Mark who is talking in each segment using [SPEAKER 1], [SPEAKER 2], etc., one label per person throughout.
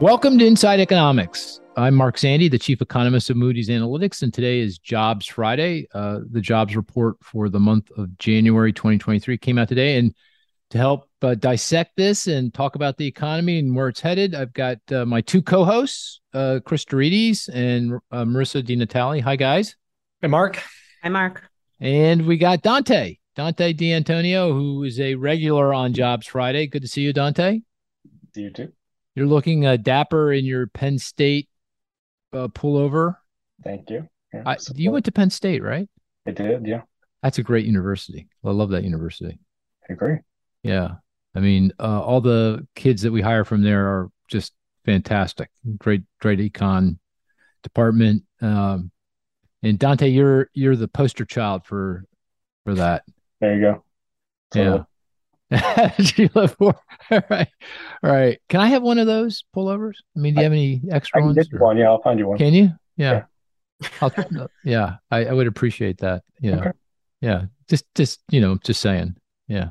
[SPEAKER 1] Welcome to Inside Economics. I'm Mark Zandi, the chief economist of Moody's Analytics, and today is Jobs Friday. Uh, the jobs report for the month of January 2023 came out today. And to help uh, dissect this and talk about the economy and where it's headed, I've got uh, my two co hosts, uh, Chris deRitis and uh, Marissa Di Natale. Hi, guys.
[SPEAKER 2] Hey, Mark.
[SPEAKER 3] Hi, Mark.
[SPEAKER 1] And we got Dante, Dante DeAntonio, who is a regular on Jobs Friday. Good to see you, Dante.
[SPEAKER 4] See you too.
[SPEAKER 1] You're looking uh, dapper in your Penn State uh, pullover.
[SPEAKER 4] Thank you.
[SPEAKER 1] Yeah, I, you went to Penn State, right?
[SPEAKER 4] I did. Yeah.
[SPEAKER 1] That's a great university. I love that university.
[SPEAKER 4] I agree.
[SPEAKER 1] Yeah. I mean, uh, all the kids that we hire from there are just fantastic. Great, great econ department. Um, and Dante, you're you're the poster child for for that.
[SPEAKER 4] There you go.
[SPEAKER 1] Yeah. You live for. All right. All right. Can I have one of those pullovers? I mean, do you have any extra
[SPEAKER 4] I
[SPEAKER 1] ones?
[SPEAKER 4] Get one. Yeah, I'll find you one.
[SPEAKER 1] Can you? Yeah. Yeah. yeah I, I, would appreciate that. Yeah. Okay. Yeah. Just, just, you know, just saying. Yeah.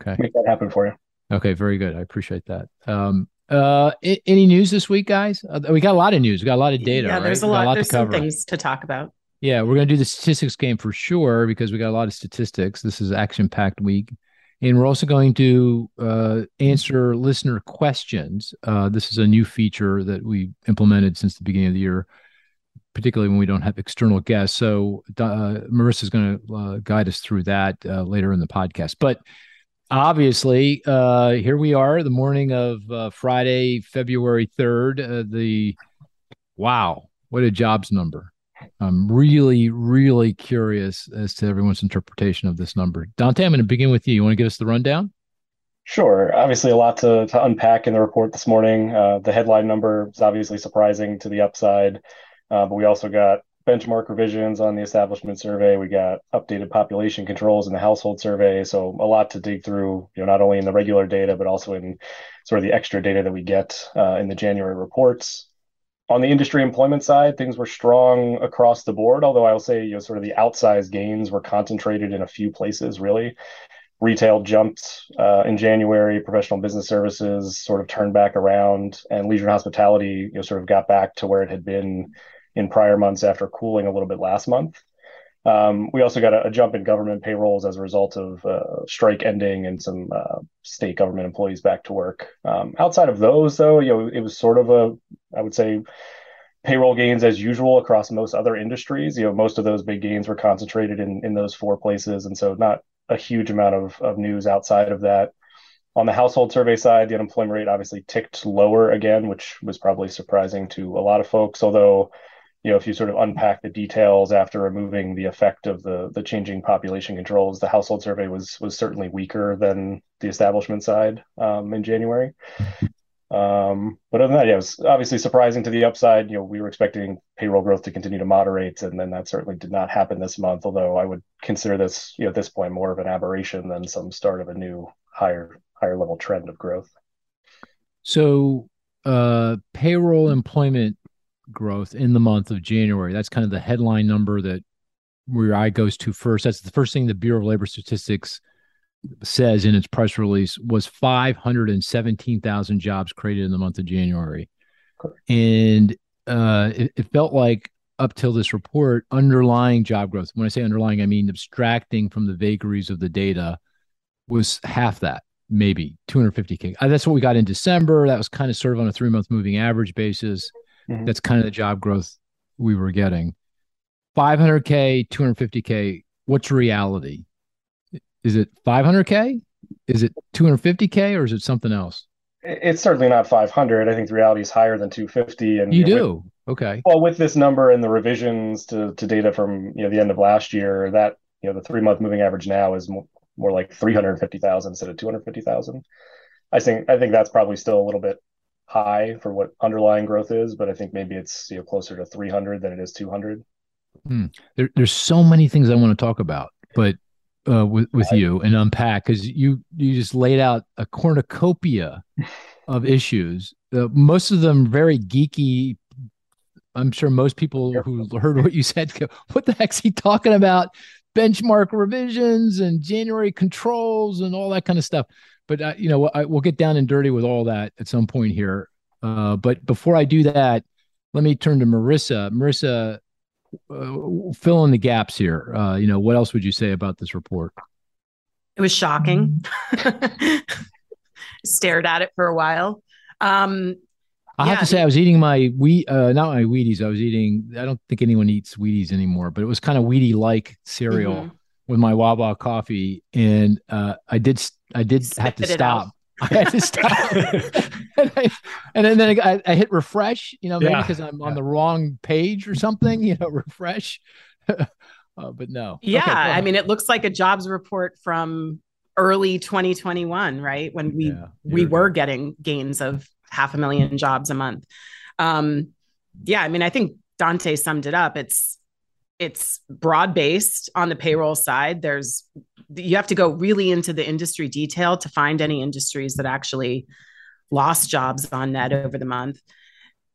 [SPEAKER 1] Okay.
[SPEAKER 4] Make that happen for you.
[SPEAKER 1] Okay. Very good. I appreciate that. Um, uh, any news this week, guys? Uh, we got a lot of news. We got a lot of data.
[SPEAKER 3] Yeah,
[SPEAKER 1] right?
[SPEAKER 3] there's a lot. A lot there's some things to talk about.
[SPEAKER 1] Yeah, we're going to do the statistics game for sure because we got a lot of statistics. This is action packed week. And we're also going to uh, answer listener questions. Uh, this is a new feature that we implemented since the beginning of the year, particularly when we don't have external guests. So uh, Marissa is going to uh, guide us through that uh, later in the podcast. But obviously, uh, here we are, the morning of Friday, February 3rd. the wow, what a jobs number. I'm really, really curious as to everyone's interpretation of this number. Dante, I'm going to begin with you. You want to give us the rundown?
[SPEAKER 4] Sure. Obviously, a lot to, to unpack in the report this morning. Uh, the headline number is obviously surprising to the upside, uh, but we also got benchmark revisions on the establishment survey. We got updated population controls in the household survey. So a lot to dig through, you know, not only in the regular data, but also in sort of the extra data that we get uh, in the January reports on the industry employment side, things were strong across the board, although I'll say, you know, sort of the outsized gains were concentrated in a few places, really. Retail jumped uh, in January, professional business services sort of turned back around, and leisure and hospitality, you know, sort of got back to where it had been in prior months after cooling a little bit last month. Um, we also got a, a, jump in government payrolls as a result of uh, strike ending and some uh, state government employees back to work. Um, outside of those, though, you know, it was sort of a, I would say, payroll gains as usual across most other industries. You know, most of those big gains were concentrated in in those four places, and so not a huge amount of of news outside of that. On the household survey side, the unemployment rate obviously ticked lower again, which was probably surprising to a lot of folks, although you know, if you sort of unpack the details after removing the effect of the the changing population controls, the household survey was was certainly weaker than the establishment side um, in January. Um, but other than that, yeah, it was obviously surprising to the upside. You know, we were expecting payroll growth to continue to moderate, and then that certainly did not happen this month. Although I would consider this, you know, at this point more of an aberration than some start of a new higher higher level trend of growth.
[SPEAKER 1] So, uh, payroll employment growth in the month of January. That's kind of the headline number that where I goes to first. That's the first thing the Bureau of Labor Statistics says in its press release was 517,000 jobs created in the month of January. And uh, it, it felt like up till this report, underlying job growth, when I say underlying, I mean abstracting from the vagaries of the data, was half that, maybe 250K. Uh, that's what we got in December. That was kind of sort of on a three month moving average basis. Mm-hmm. That's kind of the job growth we were getting. 500K, 250K, what's reality? Is it 500K? Is it 250K or is it something else?
[SPEAKER 4] It's certainly not 500. I think the reality is higher than 250.
[SPEAKER 1] And you, do? With, okay.
[SPEAKER 4] Well, with this number and the revisions to, to data from you know the end of last year, that you know the three month moving average now is more, more like 350,000 instead of 250,000. I think I think that's probably still a little bit high for what underlying growth is, but I think maybe it's you know closer to 300 than it is 200.
[SPEAKER 1] Hmm. There, there's so many things I want to talk about, but uh, with with right. you and unpack because you you just laid out a cornucopia of issues. Uh, most of them very geeky. I'm sure most people who heard what you said go, "What the heck's he talking about?" Benchmark revisions and January controls and all that kind of stuff but uh, you know I, we'll get down and dirty with all that at some point here Uh, but before I do that, let me turn to Marissa. Marissa, uh, fill in the gaps here. Uh, you know, what else would you say about this report?
[SPEAKER 3] It was shocking. Stared at it for a while. Um,
[SPEAKER 1] I yeah. have to say, I was eating my wheat, uh, not my Wheaties. I was eating. I don't think anyone eats Wheaties anymore, but it was kind of Wheatie like cereal mm-hmm. With my Wawa coffee, and uh, I did. I did Spit have to stop. I had to stop, and, I, and, then, then I, I, hit refresh. You know, maybe because yeah. I'm on the wrong page or something. You know, refresh. uh, but no.
[SPEAKER 3] Yeah, okay, I mean, it looks like a jobs report from early 2021, right? When we yeah, we were getting gains of half a million jobs a month. Um, yeah, I mean, I think Dante summed it up. It's it's broad based on the payroll side. There's you have to go really into the industry detail to find any industries that actually lost jobs on net over the month.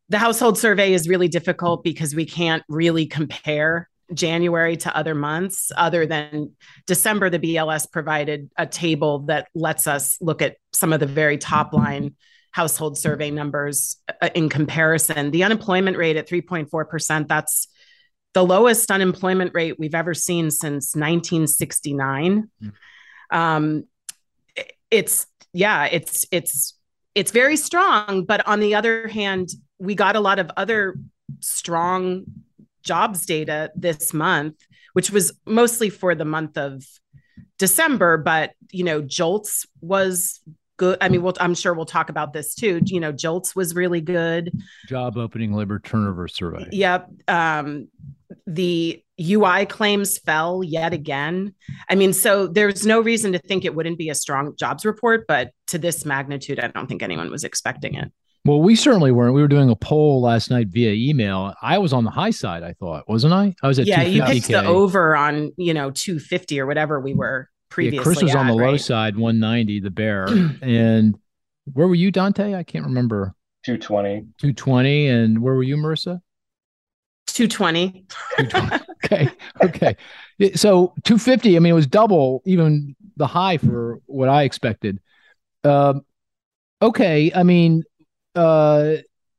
[SPEAKER 3] The household survey is really difficult because we can't really compare January to other months, other than December, the BLS provided a table that lets us look at some of the very top line household survey numbers uh, in comparison. The unemployment rate at 3.4%, that's the lowest unemployment rate we've ever seen since 1969. Mm. Um, it's yeah, it's it's it's very strong, but on the other hand, we got a lot of other strong jobs data this month, which was mostly for the month of December, but you know, JOLTS was good. I mean, we'll, I'm sure we'll talk about this too. You know, JOLTS was really good.
[SPEAKER 1] Job opening labor turnover survey.
[SPEAKER 3] Yep. Um, the UI claims fell yet again. I mean, so there's no reason to think it wouldn't be a strong jobs report, but to this magnitude, I don't think anyone was expecting it.
[SPEAKER 1] Well, we certainly weren't. We were doing a poll last night via email. I was on the high side, I thought, wasn't I? I was at
[SPEAKER 3] yeah. You picked the over on you know 250 or whatever we were previously.
[SPEAKER 1] Yeah, Chris was
[SPEAKER 3] at,
[SPEAKER 1] on the
[SPEAKER 3] right?
[SPEAKER 1] low side, 190, the bear. and where were you, Dante? I can't remember.
[SPEAKER 4] 220.
[SPEAKER 1] 220. And where were you, Marissa?
[SPEAKER 3] 220.
[SPEAKER 1] 220. okay. Okay. So 250, I mean, it was double even the high for what I expected. Um, okay. I mean, uh,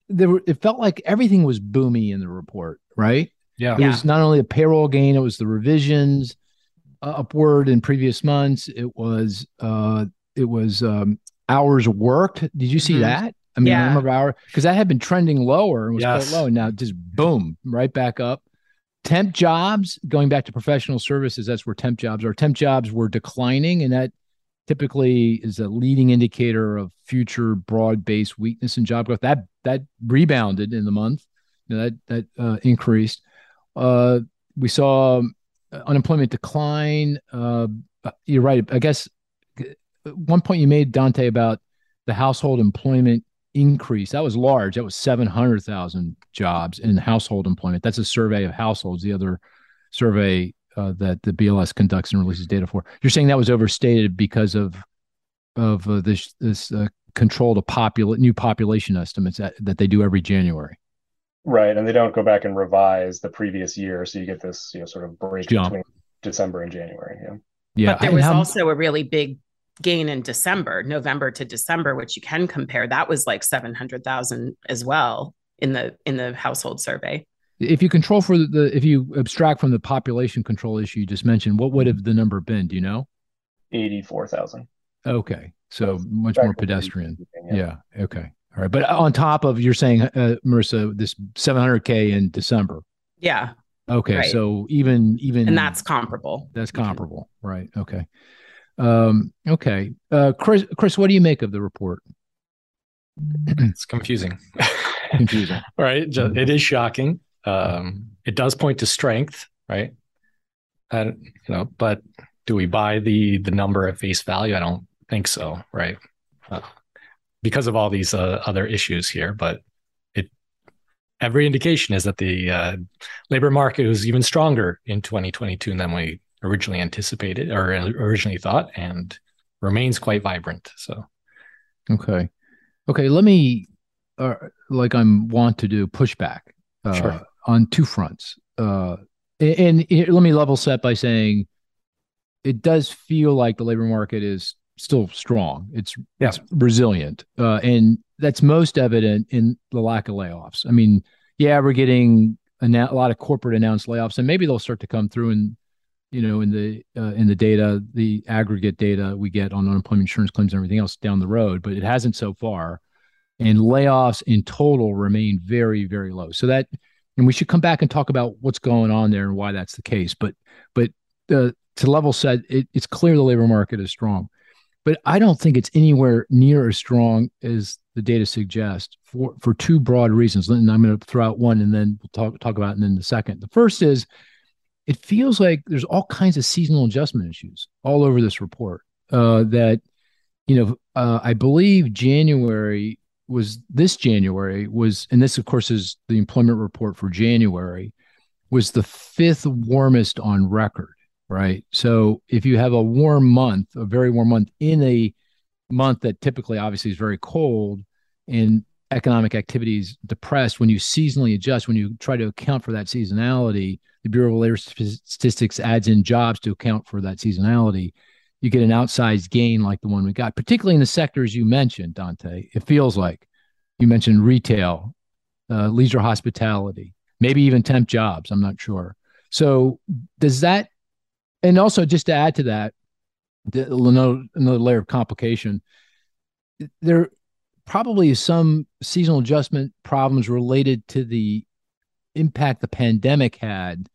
[SPEAKER 1] there were, it felt like everything was boomy in the report, right?
[SPEAKER 2] Yeah.
[SPEAKER 1] It was not only the payroll gain, it was the revisions uh, upward in previous months. It was uh, it was um, hours worked. Did you see mm-hmm. that? I mean, yeah. I remember hour because that had been trending lower and was yes. quite low, and now just boom, right back up. Temp jobs, going back to professional services, that's where temp jobs are. Temp jobs were declining, and that typically is a leading indicator of future broad-based weakness in job growth. That that rebounded in the month. You know, that that uh, increased. Uh, we saw unemployment decline. Uh, you're right. I guess one point you made, Dante, about the household employment increase. That was large. That was 700,000 jobs in household employment. That's a survey of households. The other survey uh, that the BLS conducts and releases data for. You're saying that was overstated because of of uh, this this uh, control to popul- new population estimates that, that they do every January.
[SPEAKER 4] Right, and they don't go back and revise the previous year, so you get this you know sort of break Jump. between December and January. Yeah,
[SPEAKER 3] yeah. But there was also a really big gain in December, November to December, which you can compare. That was like seven hundred thousand as well in the in the household survey.
[SPEAKER 1] If you control for the, if you abstract from the population control issue you just mentioned, what would have the number been? Do you know?
[SPEAKER 4] Eighty-four thousand.
[SPEAKER 1] Okay, so much more pedestrian. Yeah. yeah. Okay. All right, but on top of you're saying, uh, Marissa, this 700k in December.
[SPEAKER 3] Yeah.
[SPEAKER 1] Okay, right. so even even
[SPEAKER 3] and that's comparable.
[SPEAKER 1] That's comparable, right? Okay. Um, okay, uh, Chris. Chris, what do you make of the report?
[SPEAKER 2] It's confusing.
[SPEAKER 1] confusing.
[SPEAKER 2] right. It is shocking. Um, it does point to strength, right? And you know, but do we buy the the number at face value? I don't think so, right? Uh, because of all these uh, other issues here. But it every indication is that the uh, labor market was even stronger in 2022 than we originally anticipated or originally thought, and remains quite vibrant. So,
[SPEAKER 1] okay, okay, let me, uh, like I'm want to do, pushback uh, sure. on two fronts. Uh, and, and let me level set by saying it does feel like the labor market is still strong. It's, yeah. it's resilient. Uh, and that's most evident in the lack of layoffs. I mean, yeah, we're getting a, a lot of corporate announced layoffs, and maybe they'll start to come through and you know, in the uh, in the data, the aggregate data we get on unemployment insurance claims and everything else down the road. But it hasn't so far, and layoffs in total remain very very low. So that, and we should come back and talk about what's going on there and why that's the case. But but uh, to level set, it, it's clear the labor market is strong but I don't think it's anywhere near as strong as the data suggests for for two broad reasons. And I'm going to throw out one, and then we'll talk talk about it in the second. The first is it feels like there's all kinds of seasonal adjustment issues all over this report. Uh, that you know, uh, I believe January was this January was, and this of course is the employment report for January, was the fifth warmest on record right? So if you have a warm month, a very warm month in a month that typically obviously is very cold and economic activity is depressed, when you seasonally adjust, when you try to account for that seasonality, the Bureau of Labor Statistics adds in jobs to account for that seasonality. You get an outsized gain like the one we got, particularly in the sectors you mentioned, Dante. It feels like you mentioned retail, uh, leisure hospitality, maybe even temp jobs. I'm not sure. So, does that and also just to add to that, the, another, another layer of complication. There probably is some seasonal adjustment problems related to the impact the pandemic had.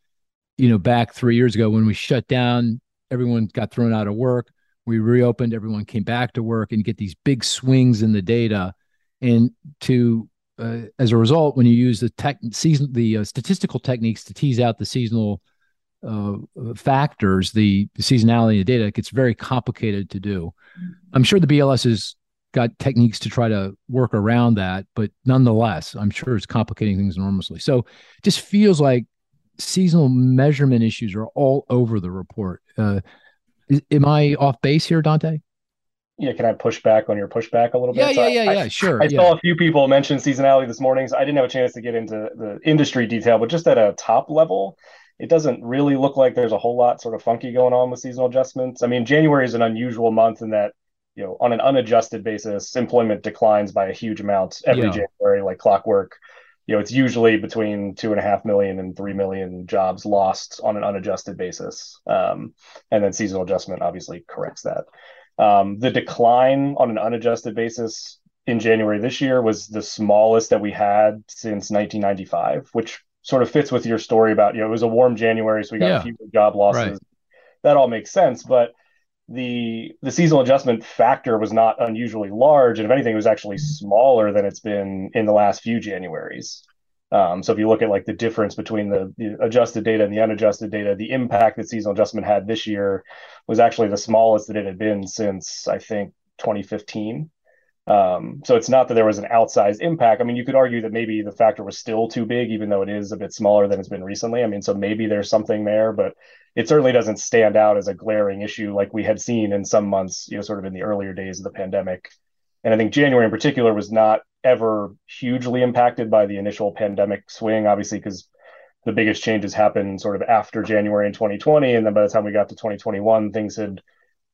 [SPEAKER 1] You know, back three years ago when we shut down, everyone got thrown out of work. We reopened, everyone came back to work, and get these big swings in the data. And to uh, as a result, when you use the tech season, the uh, statistical techniques to tease out the seasonal uh, factors, the, the seasonality of data, it gets very complicated to do. I'm sure the BLS has got techniques to try to work around that, but nonetheless, I'm sure it's complicating things enormously. So it just feels like seasonal measurement issues are all over the report. Uh, is, am I off base here, Dante?
[SPEAKER 4] Yeah, can I push back on your pushback a little bit?
[SPEAKER 1] Yeah, so yeah, yeah,
[SPEAKER 4] I,
[SPEAKER 1] yeah, sure.
[SPEAKER 4] I
[SPEAKER 1] yeah.
[SPEAKER 4] saw a few people mention seasonality this morning, so I didn't have a chance to get into the industry detail, but just at a top level, it doesn't really look like there's a whole lot sort of funky going on with seasonal adjustments. I mean, January is an unusual month in that, you know, on an unadjusted basis, employment declines by a huge amount every yeah. January, like clockwork. You know, it's usually between two and a half million and three million jobs lost on an unadjusted basis. Um, and then seasonal adjustment obviously corrects that. Um, the decline on an unadjusted basis in January this year was the smallest that we had since 1995, which sort of fits with your story about you know it was a warm January, so we got yeah. a few job losses. Right. That all makes sense, but the the seasonal adjustment factor was not unusually large, and if anything, it was actually smaller than it's been in the last few Januaries. Um, so if you look at like the difference between the, the, adjusted data and the unadjusted data, the impact that seasonal adjustment had this year was actually the smallest that it had been since I think 2015. Um, so it's not that there was an outsized impact. I mean, you could argue that maybe the factor was still too big, even though it is a bit smaller than it's been recently. I mean, so maybe there's something there, but it certainly doesn't stand out as a glaring issue like we had seen in some months, you know, sort of in the earlier days of the pandemic. And I think January in particular was not ever hugely impacted by the initial pandemic swing, obviously, because the biggest changes happened sort of after January in 2020. And then by the time we got to 2021, things had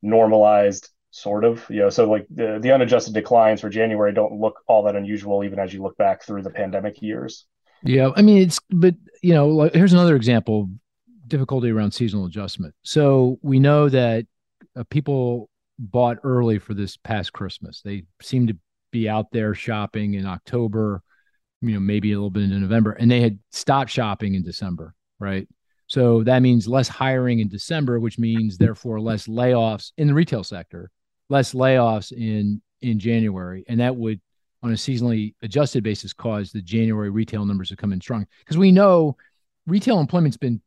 [SPEAKER 4] normalized sort of you know so like the, the unadjusted declines for january don't look all that unusual even as you look back through the pandemic years.
[SPEAKER 1] Yeah i mean it's but you know like, here's another example difficulty around seasonal adjustment. So we know that uh, people bought early for this past christmas. They seem to be out there shopping in october you know maybe a little bit into november and they had stopped shopping in december right? So that means less hiring in december which means therefore less layoffs in the retail sector less layoffs in in January, and that would, on a seasonally adjusted basis, cause the January retail numbers to come in strong. Because we know retail employment's been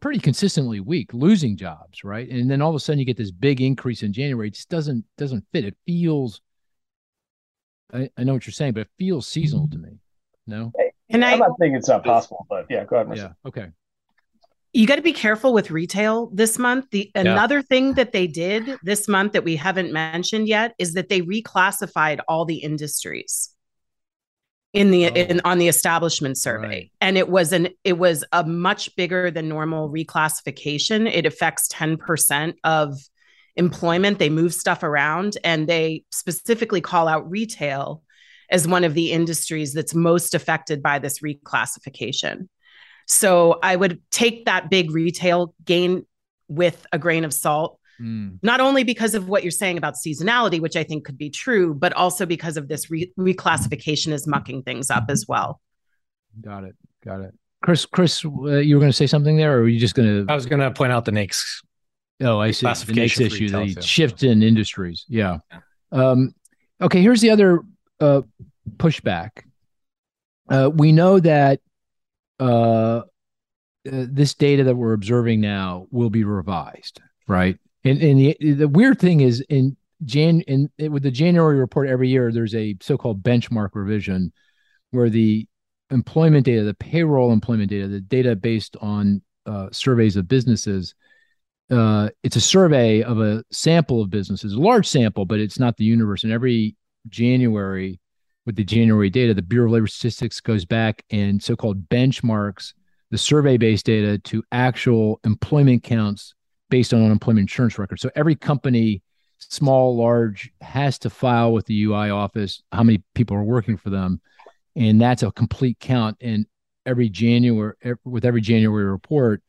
[SPEAKER 1] pretty consistently weak, losing jobs, right? And then all of a sudden you get this big increase in January. It just doesn't doesn't fit. It feels. I, I know what you're saying, but it feels seasonal to me. No.
[SPEAKER 4] And I'm I, not saying it's not possible, but yeah, go ahead.
[SPEAKER 1] Marissa. Yeah. Okay
[SPEAKER 3] you got to be careful with retail this month. The another yeah. thing that they did this month that we haven't mentioned yet is that they reclassified all the industries in the oh. in on the establishment survey right. and it was an it was a much bigger than normal reclassification it affects 10% of employment they move stuff around and they specifically call out retail as one of the industries that's most affected by this reclassification. So I would take that big retail gain with a grain of salt, mm. not only because of what you're saying about seasonality, which I think could be true, but also because of this re- reclassification is mucking things up as well.
[SPEAKER 1] Got it. Got it. Chris, Chris, uh, you were going to say something there, or were you just going
[SPEAKER 2] to? I was going to point out the NAICS.
[SPEAKER 1] Oh, I see. The NAICS issue, the shift in industries. Yeah. yeah. Um, okay. Here's the other uh, pushback. Uh, we know that uh, uh, this data that we're observing now will be revised, right? And, and the, the weird thing is in Jan in with the January report every year, there's a so-called benchmark revision where the employment data, the payroll employment data, the data based on uh, surveys of businesses, uh, it's a survey of a sample of businesses, a large sample, but it's not the universe. And every January, with the January data, the Bureau of Labor Statistics goes back and so called benchmarks the survey based data to actual employment counts based on unemployment insurance records. So every company, small, large, has to file with the UI office how many people are working for them. And that's a complete count. And every January, with every January report,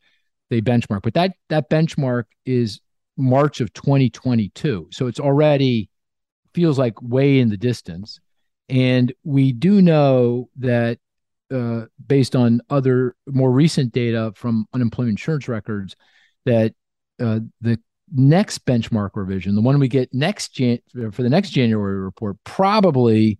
[SPEAKER 1] they benchmark. But that that benchmark is March of 2022. So it's already feels like way in the distance. And we do know that uh, based on other more recent data from unemployment insurance records, that uh, the next benchmark revision, the one we get next Jan- for the next January report, probably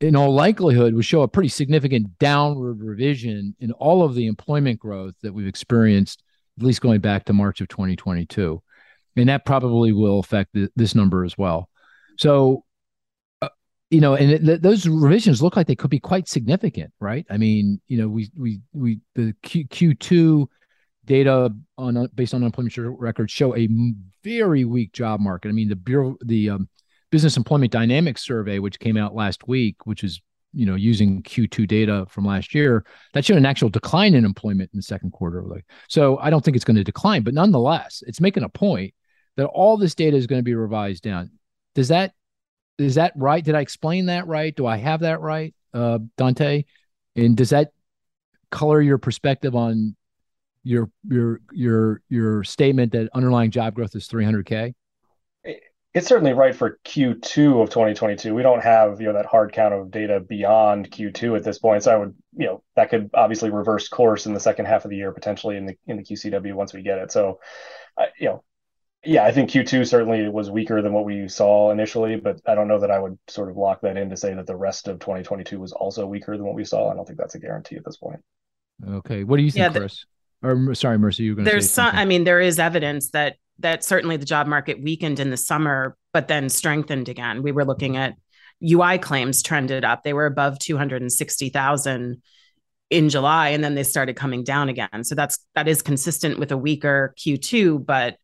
[SPEAKER 1] in all likelihood would show a pretty significant downward revision in all of the employment growth that we've experienced, at least going back to March of 2022. And that probably will affect the, this number as well. So you know, and it, those revisions look like they could be quite significant, right? I mean, you know, we we we the Q two data on based on unemployment records show a very weak job market. I mean, the bureau the um, business employment dynamics survey, which came out last week, which is you know using Q2 data from last year, that showed an actual decline in employment in the second quarter. So I don't think it's going to decline, but nonetheless, it's making a point that all this data is going to be revised down. Does that is that right? Did I explain that right? Do I have that right, uh, Dante? And does that color your perspective on your your your your statement that underlying job growth is 300k?
[SPEAKER 4] It's certainly right for Q2 of 2022. We don't have you know that hard count of data beyond Q2 at this point, so I would you know that could obviously reverse course in the second half of the year potentially in the in the QCEW once we get it. So, uh, you know yeah, I think Q2 certainly was weaker than what we saw initially, but I don't know that I would sort of lock that in to say that the rest of 2022 was also weaker than what we saw. I don't think that's a guarantee at this point.
[SPEAKER 1] Okay. What do you think, yeah, the, Chris? Or sorry, Mercy, you were going to
[SPEAKER 3] There's some, I mean, there is evidence that that certainly the job market weakened in the summer, but then strengthened again. We were looking at UI claims trended up. They were above 260,000 in July and then they started coming down again. So that's that is consistent with a weaker Q2, but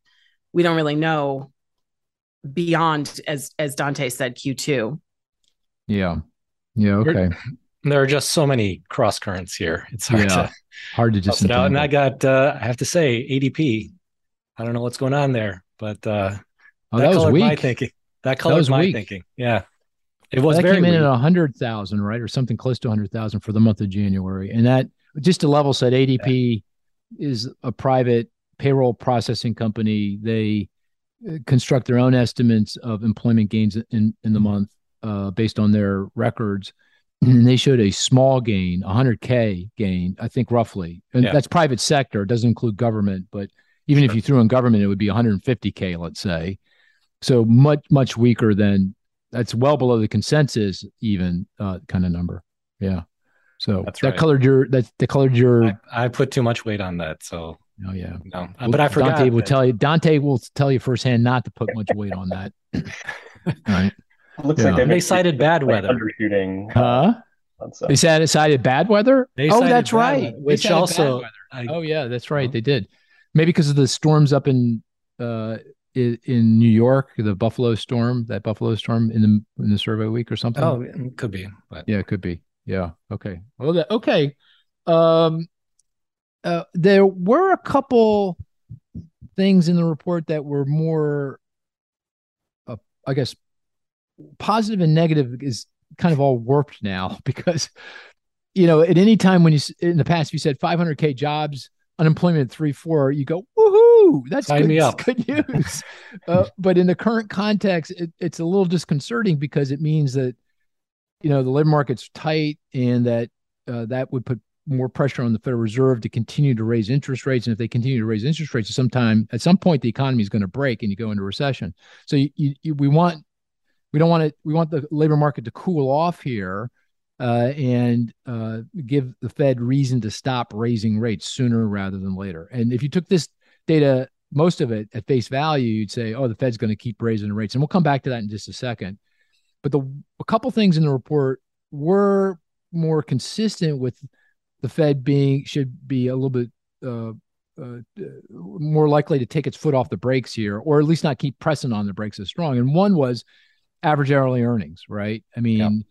[SPEAKER 3] we don't really know beyond as as Dante said Q2.
[SPEAKER 1] Yeah. Yeah, okay.
[SPEAKER 2] There are just so many cross currents here. It's hard yeah, to
[SPEAKER 1] hard to just
[SPEAKER 2] out. And I got uh I have to say ADP. I don't know what's going on there, but uh
[SPEAKER 1] oh, that, that was weak.
[SPEAKER 2] my thinking. That colored that was my weak. thinking. Yeah.
[SPEAKER 1] It was well, that came in at a hundred thousand, right, or something close to a hundred thousand for the month of January, and that just to level set, ADP yeah. is a private payroll processing company. They uh, construct their own estimates of employment gains in, in the month uh, based on their records. And they showed a small gain, 100K gain, I think roughly. And yeah. that's private sector. It doesn't include government, but even sure. if you threw in government, it would be 150K, let's say. So much, much weaker than that's well below the consensus, even uh, kind of number. Yeah. So that's that right. colored your that, that colored your.
[SPEAKER 2] I, I, put too much weight on that. So
[SPEAKER 1] Oh yeah.
[SPEAKER 2] No, well, but I forgot.
[SPEAKER 1] Dante will that. tell you. Dante will tell you firsthand not to put much weight on that. right.
[SPEAKER 2] Looks yeah. like they, they cited bad weather.
[SPEAKER 4] Undershooting.
[SPEAKER 1] Huh? They said cited bad weather.
[SPEAKER 2] They
[SPEAKER 1] oh, that's right.
[SPEAKER 2] Weather, which also.
[SPEAKER 1] I, oh yeah, that's right. They did. Maybe because of the storms up in uh in, in New York, the Buffalo storm, that Buffalo storm in the in the survey week or something.
[SPEAKER 2] Oh, it could be. But.
[SPEAKER 1] Yeah, it could be. Yeah. Okay. Well, that, okay. Um, uh, there were a couple things in the report that were more, uh, I guess, positive and negative. Is kind of all warped now because you know at any time when you in the past if you said 500k jobs unemployment three four you go woohoo that's
[SPEAKER 2] Sign
[SPEAKER 1] good, good news uh, but in the current context it, it's a little disconcerting because it means that you know the labor market's tight and that uh, that would put more pressure on the Federal Reserve to continue to raise interest rates. And if they continue to raise interest rates, at some time, at some point, the economy is going to break and you go into recession. So you, you, we want, we don't want it. We want the labor market to cool off here uh, and uh, give the Fed reason to stop raising rates sooner rather than later. And if you took this data, most of it at face value, you'd say, "Oh, the Fed's going to keep raising rates," and we'll come back to that in just a second. But the a couple things in the report were more consistent with the Fed being should be a little bit uh, uh, more likely to take its foot off the brakes here, or at least not keep pressing on the brakes as strong. And one was average hourly earnings, right? I mean,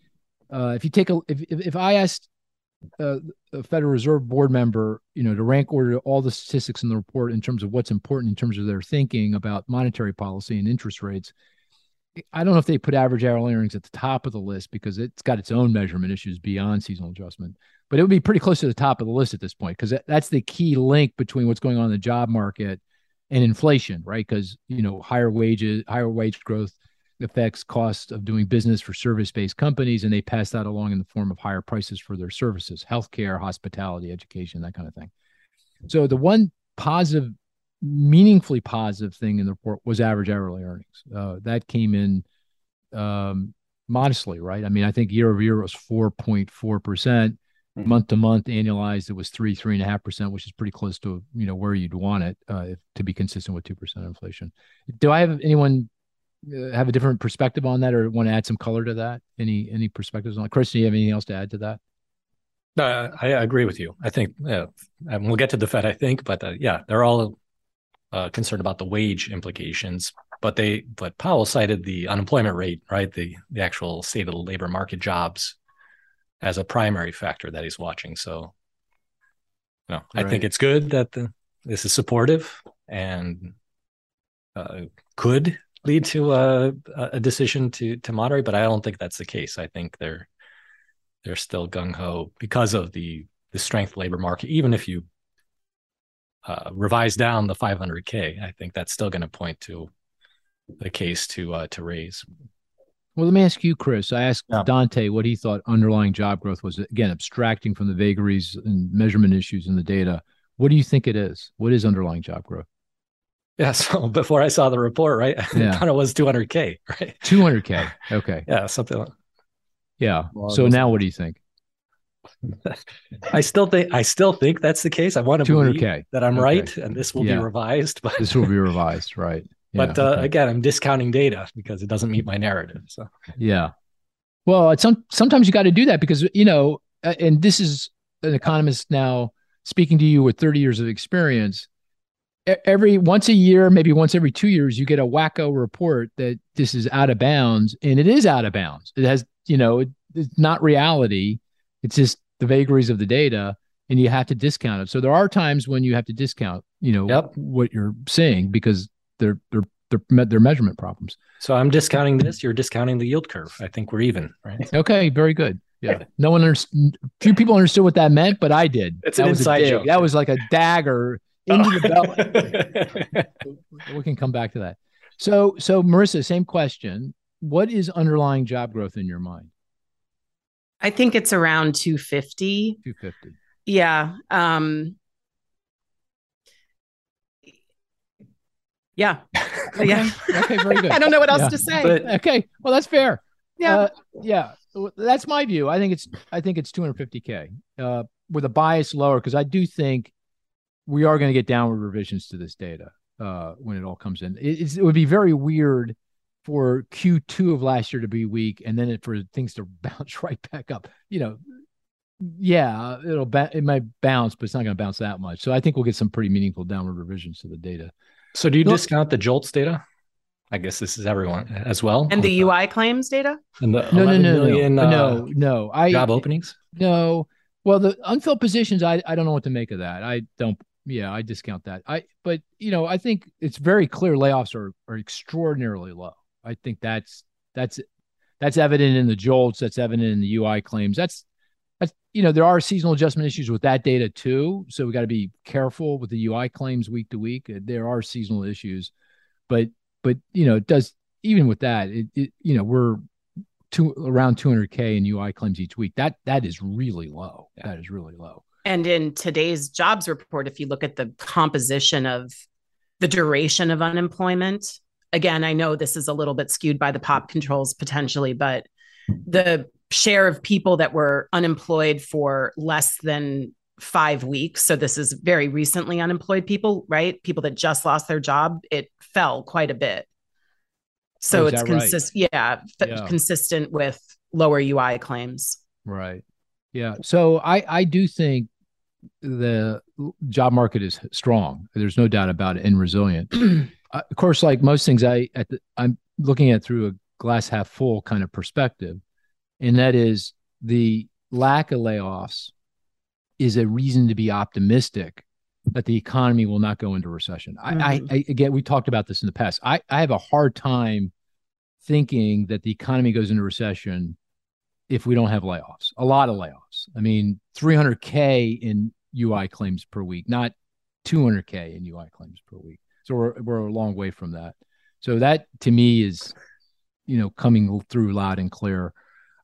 [SPEAKER 1] yeah. uh, if you take a if if, if I asked uh, a Federal Reserve board member, you know, to rank order all the statistics in the report in terms of what's important in terms of their thinking about monetary policy and interest rates, I don't know if they put average hourly earnings at the top of the list because it's got its own measurement issues beyond seasonal adjustment. But it would be pretty close to the top of the list at this point because that's the key link between what's going on in the job market and inflation, right? Because you know higher wages, higher wage growth affects cost of doing business for service-based companies, and they pass that along in the form of higher prices for their services, healthcare, hospitality, education, that kind of thing. So the one positive meaningfully positive thing in the report was average hourly earnings. Uh, that came in um, modestly, right? I mean, I think year over year was 4.4 percent. Mm-hmm. Month to month, annualized, it was three, three and a half percent, which is pretty close to you know where you'd want it uh, to be consistent with two percent inflation. Do I have anyone uh, have a different perspective on that, or want to add some color to that? Any any perspectives on? It? Chris, do you have anything else to add to that?
[SPEAKER 2] No, I agree with you. I think, yeah, and we'll get to the Fed. I think, but uh, yeah, they're all uh, concerned about the wage implications, but they but Powell cited the unemployment rate, right? The the actual state of the labor market jobs as a primary factor that he's watching. So, you know, right. I think it's good that the, this is supportive and uh, could lead to a, a decision to to moderate, but I don't think that's the case. I think they're they're still gung ho because of the the strength labor market. Even if you uh, revise down the 500k, I think that's still going to point to the case to uh, to raise.
[SPEAKER 1] Well, let me ask you, Chris. I asked yeah. Dante what he thought underlying job growth was. Again, abstracting from the vagaries and measurement issues in the data. What do you think it is? What is underlying job growth?
[SPEAKER 2] Yeah. So before I saw the report, right, yeah. I thought it was 200k, right?
[SPEAKER 1] 200k. Okay.
[SPEAKER 2] yeah, something. Like...
[SPEAKER 1] Yeah. Well, so now, what do you think?
[SPEAKER 2] I still think I still think that's the case. I want to 200k that I'm okay. right, and this will yeah. be revised. But
[SPEAKER 1] this will be revised, right?
[SPEAKER 2] Yeah, but uh, okay. again, I'm discounting data because it doesn't meet my narrative. So
[SPEAKER 1] yeah, well, it's some sometimes you got to do that because you know, and this is an economist now speaking to you with 30 years of experience. Every once a year, maybe once every two years, you get a wacko report that this is out of bounds, and it is out of bounds. It has, you know, it, it's not reality it's just the vagaries of the data and you have to discount it. So there are times when you have to discount, you know, yep. what you're saying because they're they're they're they're measurement problems.
[SPEAKER 2] So I'm discounting this. You're discounting the yield curve. I think we're even, right?
[SPEAKER 1] Okay, very good. Yeah, no one understood. Few people understood what that meant, but I did.
[SPEAKER 2] It's that an inside joke.
[SPEAKER 1] That was like a dagger into oh. the belly. we can come back to that. So, so Marissa, same question. What is underlying job growth in your mind?
[SPEAKER 3] I think it's around 250.
[SPEAKER 1] 250.
[SPEAKER 3] Yeah. Um Yeah.
[SPEAKER 1] okay. Yeah. Okay, very good.
[SPEAKER 3] I don't know what else yeah. to say.
[SPEAKER 1] But, okay. Well, that's fair. Yeah. Uh, yeah. That's my view. I think it's I think it's 250k. Uh with a bias lower because I do think we are going to get downward revisions to this data uh when it all comes in. It, it would be very weird for Q2 of last year to be weak and then it, for things to bounce right back up. You know, yeah, it'll ba- it might bounce, but it's not going to bounce that much. So I think we'll get some pretty meaningful downward revisions to the data.
[SPEAKER 2] So do you discount the JOLTS data? I guess this is everyone as well.
[SPEAKER 3] And the UI claims data?
[SPEAKER 2] And
[SPEAKER 1] the no, no, no, million, no, uh, no, no. I
[SPEAKER 2] job openings?
[SPEAKER 1] No. Well, the unfilled positions, I, I don't know what to make of that. I don't yeah, I discount that. I but you know, I think it's very clear layoffs are are extraordinarily low. I think that's that's That's evident in the jolts. That's evident in the UI claims. That's that's you know there are seasonal adjustment issues with that data too. So we got to be careful with the UI claims week to week. Uh, there are seasonal issues, but but you know it does even with that it, it you know we're two around 200k in UI claims each week. That that is really low. Yeah. That is really low.
[SPEAKER 3] And in today's jobs report, if you look at the composition of the duration of unemployment, again, I know this is a little bit skewed by the pop controls potentially, but the share of people that were unemployed for less than five weeks. So this is very recently unemployed people, right? People that just lost their job, it fell quite a bit. So oh, it's consistent, right? yeah, yeah, consistent with lower UI claims.
[SPEAKER 1] Right. Yeah. So I I do think the job market is strong. There's no doubt about it and resilient. uh, of course, like most things, I at the, I'm looking at through a glass half full kind of perspective, and that is the lack of layoffs is a reason to be optimistic that the economy will not go into recession. Mm-hmm. I, I, again, we talked about this in the past. I, I have a hard time thinking that the economy goes into recession if we don't have layoffs. A lot of layoffs. I mean, 300k in UI claims per week, not 200k in UI claims per week. So we're we're a long way from that. So that to me is, you know, coming through loud and clear.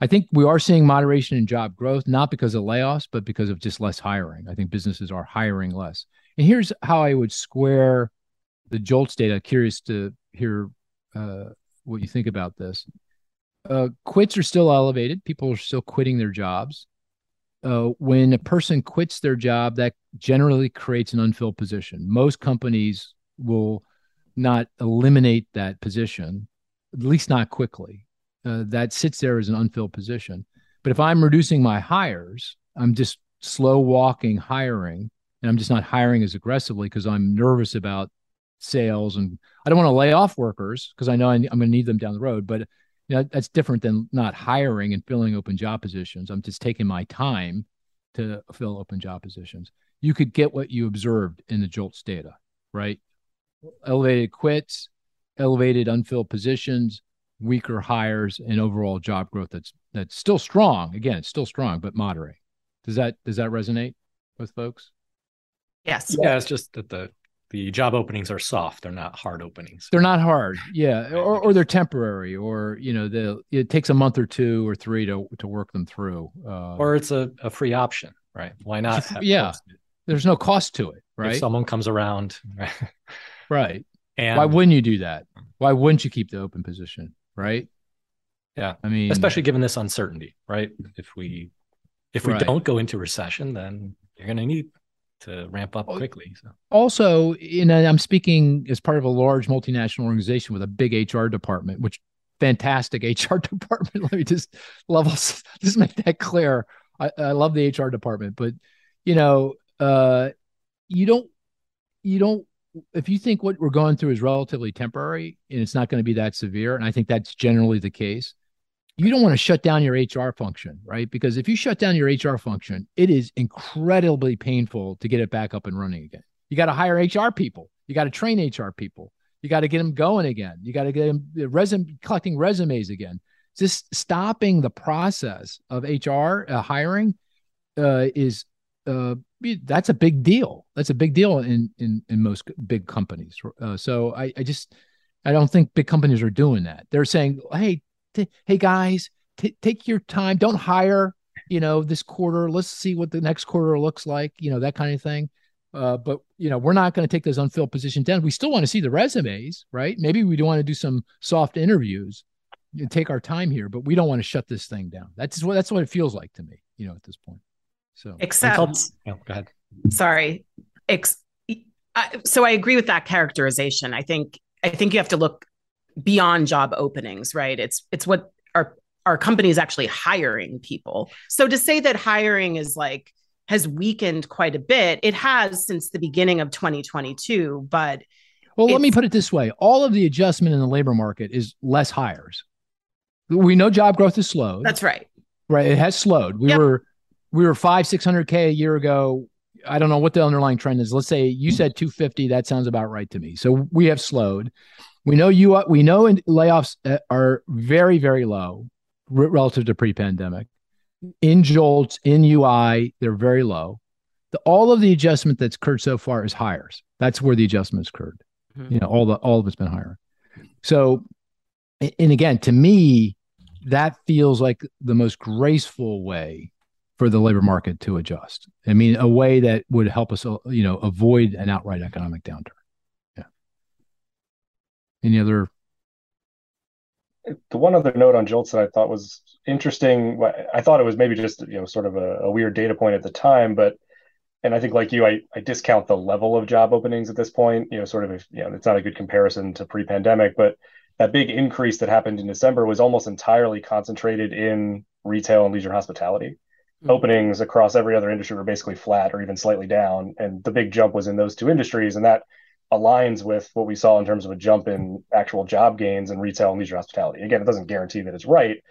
[SPEAKER 1] I think we are seeing moderation in job growth, not because of layoffs, but because of just less hiring. I think businesses are hiring less. And here's how I would square the JOLTS data. Curious to hear uh, what you think about this. Uh, quits are still elevated. People are still quitting their jobs. Uh, when a person quits their job, that generally creates an unfilled position. Most companies will not eliminate that position, at least not quickly uh, that sits there as an unfilled position. But if I'm reducing my hires, I'm just slow walking hiring, and I'm just not hiring as aggressively because I'm nervous about sales and I don't want to lay off workers because I know I'm going to need them down the road. But you know, that's different than not hiring and filling open job positions. I'm just taking my time to fill open job positions. You could get what you observed in the JOLTS data, right? Elevated quits, elevated unfilled positions, weaker hires and overall job growth that's that's still strong. Again, it's still strong, but moderate. Does that does that resonate with folks?
[SPEAKER 3] Yes.
[SPEAKER 2] Yeah, it's just that the the job openings are soft. They're not hard openings.
[SPEAKER 1] They're not hard. Yeah, or, or they're temporary, or you know, the it takes a month or two or three to to work them through.
[SPEAKER 2] Uh, or it's a, a free option, right? Why not?
[SPEAKER 1] Yeah, there's no cost to it, right?
[SPEAKER 2] If someone comes around, right?
[SPEAKER 1] right. And why wouldn't you do that? Why wouldn't you keep the open position? Right?
[SPEAKER 2] Yeah. I mean, especially given this uncertainty, right? If we if we right. don't go into recession, then you're going to need to ramp up quickly. So.
[SPEAKER 1] Also, you know, I'm speaking as part of a large multinational organization with a big HR department, which fantastic HR department. Let me just levels just make that clear. I, I love the HR department, but you know, uh, you don't you don't if you think what we're going through is relatively temporary and it's not going to be that severe, and I think that's generally the case, you don't want to shut down your HR function, right? Because if you shut down your HR function, it is incredibly painful to get it back up and running again. You got to hire HR people, you got to train HR people, you got to get them going again, you got to get them resume collecting resumes again. Just stopping the process of HR uh, hiring uh, is uh, that's a big deal. That's a big deal in in in most big companies. Uh, so I, I just I don't think big companies are doing that. They're saying, hey, t- hey guys, t- take your time. Don't hire. You know, this quarter. Let's see what the next quarter looks like. You know, that kind of thing. Uh, but you know, we're not going to take those unfilled positions down. We still want to see the resumes, right? Maybe we do want to do some soft interviews and take our time here, but we don't want to shut this thing down. That's what that's what it feels like to me. You know, at this point. So
[SPEAKER 3] except, oh,
[SPEAKER 2] go ahead.
[SPEAKER 3] Sorry. Ex- I, so I agree with that characterization. I think I think you have to look beyond job openings, right? It's it's what our our company is actually hiring people. So to say that hiring is like has weakened quite a bit, it has since the beginning of 2022. But
[SPEAKER 1] well, let me put it this way: all of the adjustment in the labor market is less hires. We know job growth is slowed.
[SPEAKER 3] That's right.
[SPEAKER 1] Right, it has slowed. We yep. were we were five, 600K a year ago. I don't know what the underlying trend is. Let's say you said 250. That sounds about right to me. So we have slowed. We know you, we know layoffs uh, are very, very low. relative to pre-pandemic. In JOLTS, in UI, they're very low. The, all of the adjustment that's occurred so far is hires. That's where the adjustment has occurred. Mm-hmm. You know, all the all of it's been higher. So, and again, to me, that feels like the most graceful way for the labor market to adjust. I mean, a way that would help us, uh, you know, avoid an outright economic downturn. Yeah. Any other?
[SPEAKER 4] The one other note on JOLTS that I thought was interesting. I thought it was maybe just you know sort of a, a weird data point at the time, but and I think like you, I, I discount the level of job openings at this point. You know, sort of if you know, it's not a good comparison to pre-pandemic, but that big increase that happened in December was almost entirely concentrated in retail and leisure hospitality. Mm-hmm. Openings across every other industry were basically flat or even slightly down, and the big jump was in those two industries, and that aligns with what we saw in terms of a jump in actual job gains in retail and leisure hospitality. Again, it doesn't guarantee that it's right,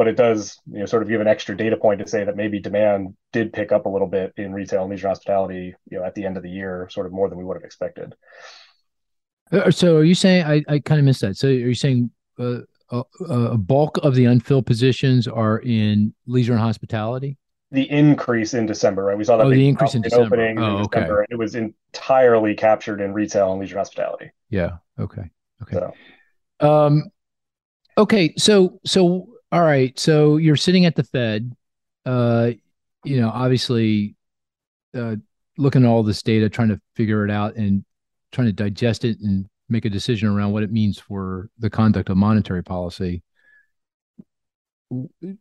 [SPEAKER 4] but it does you know sort of give an extra data point to say that maybe demand did pick up a little bit in retail and leisure hospitality you know at the end of the year sort of more than we would have expected
[SPEAKER 1] uh, so are you saying i, I kind of missed that so are you saying uh, a, a bulk of the unfilled positions are in leisure and hospitality
[SPEAKER 4] the increase in December, right? We saw that
[SPEAKER 1] oh, the increase in December.
[SPEAKER 4] opening oh, in December. Okay. It was entirely captured in retail and leisure hospitality.
[SPEAKER 1] Yeah. Okay. Okay. So. Um. Okay. So so all right. So you're sitting at the Fed. Uh, you know, obviously, uh, looking at all this data, trying to figure it out, and trying to digest it and make a decision around what it means for the conduct of monetary policy.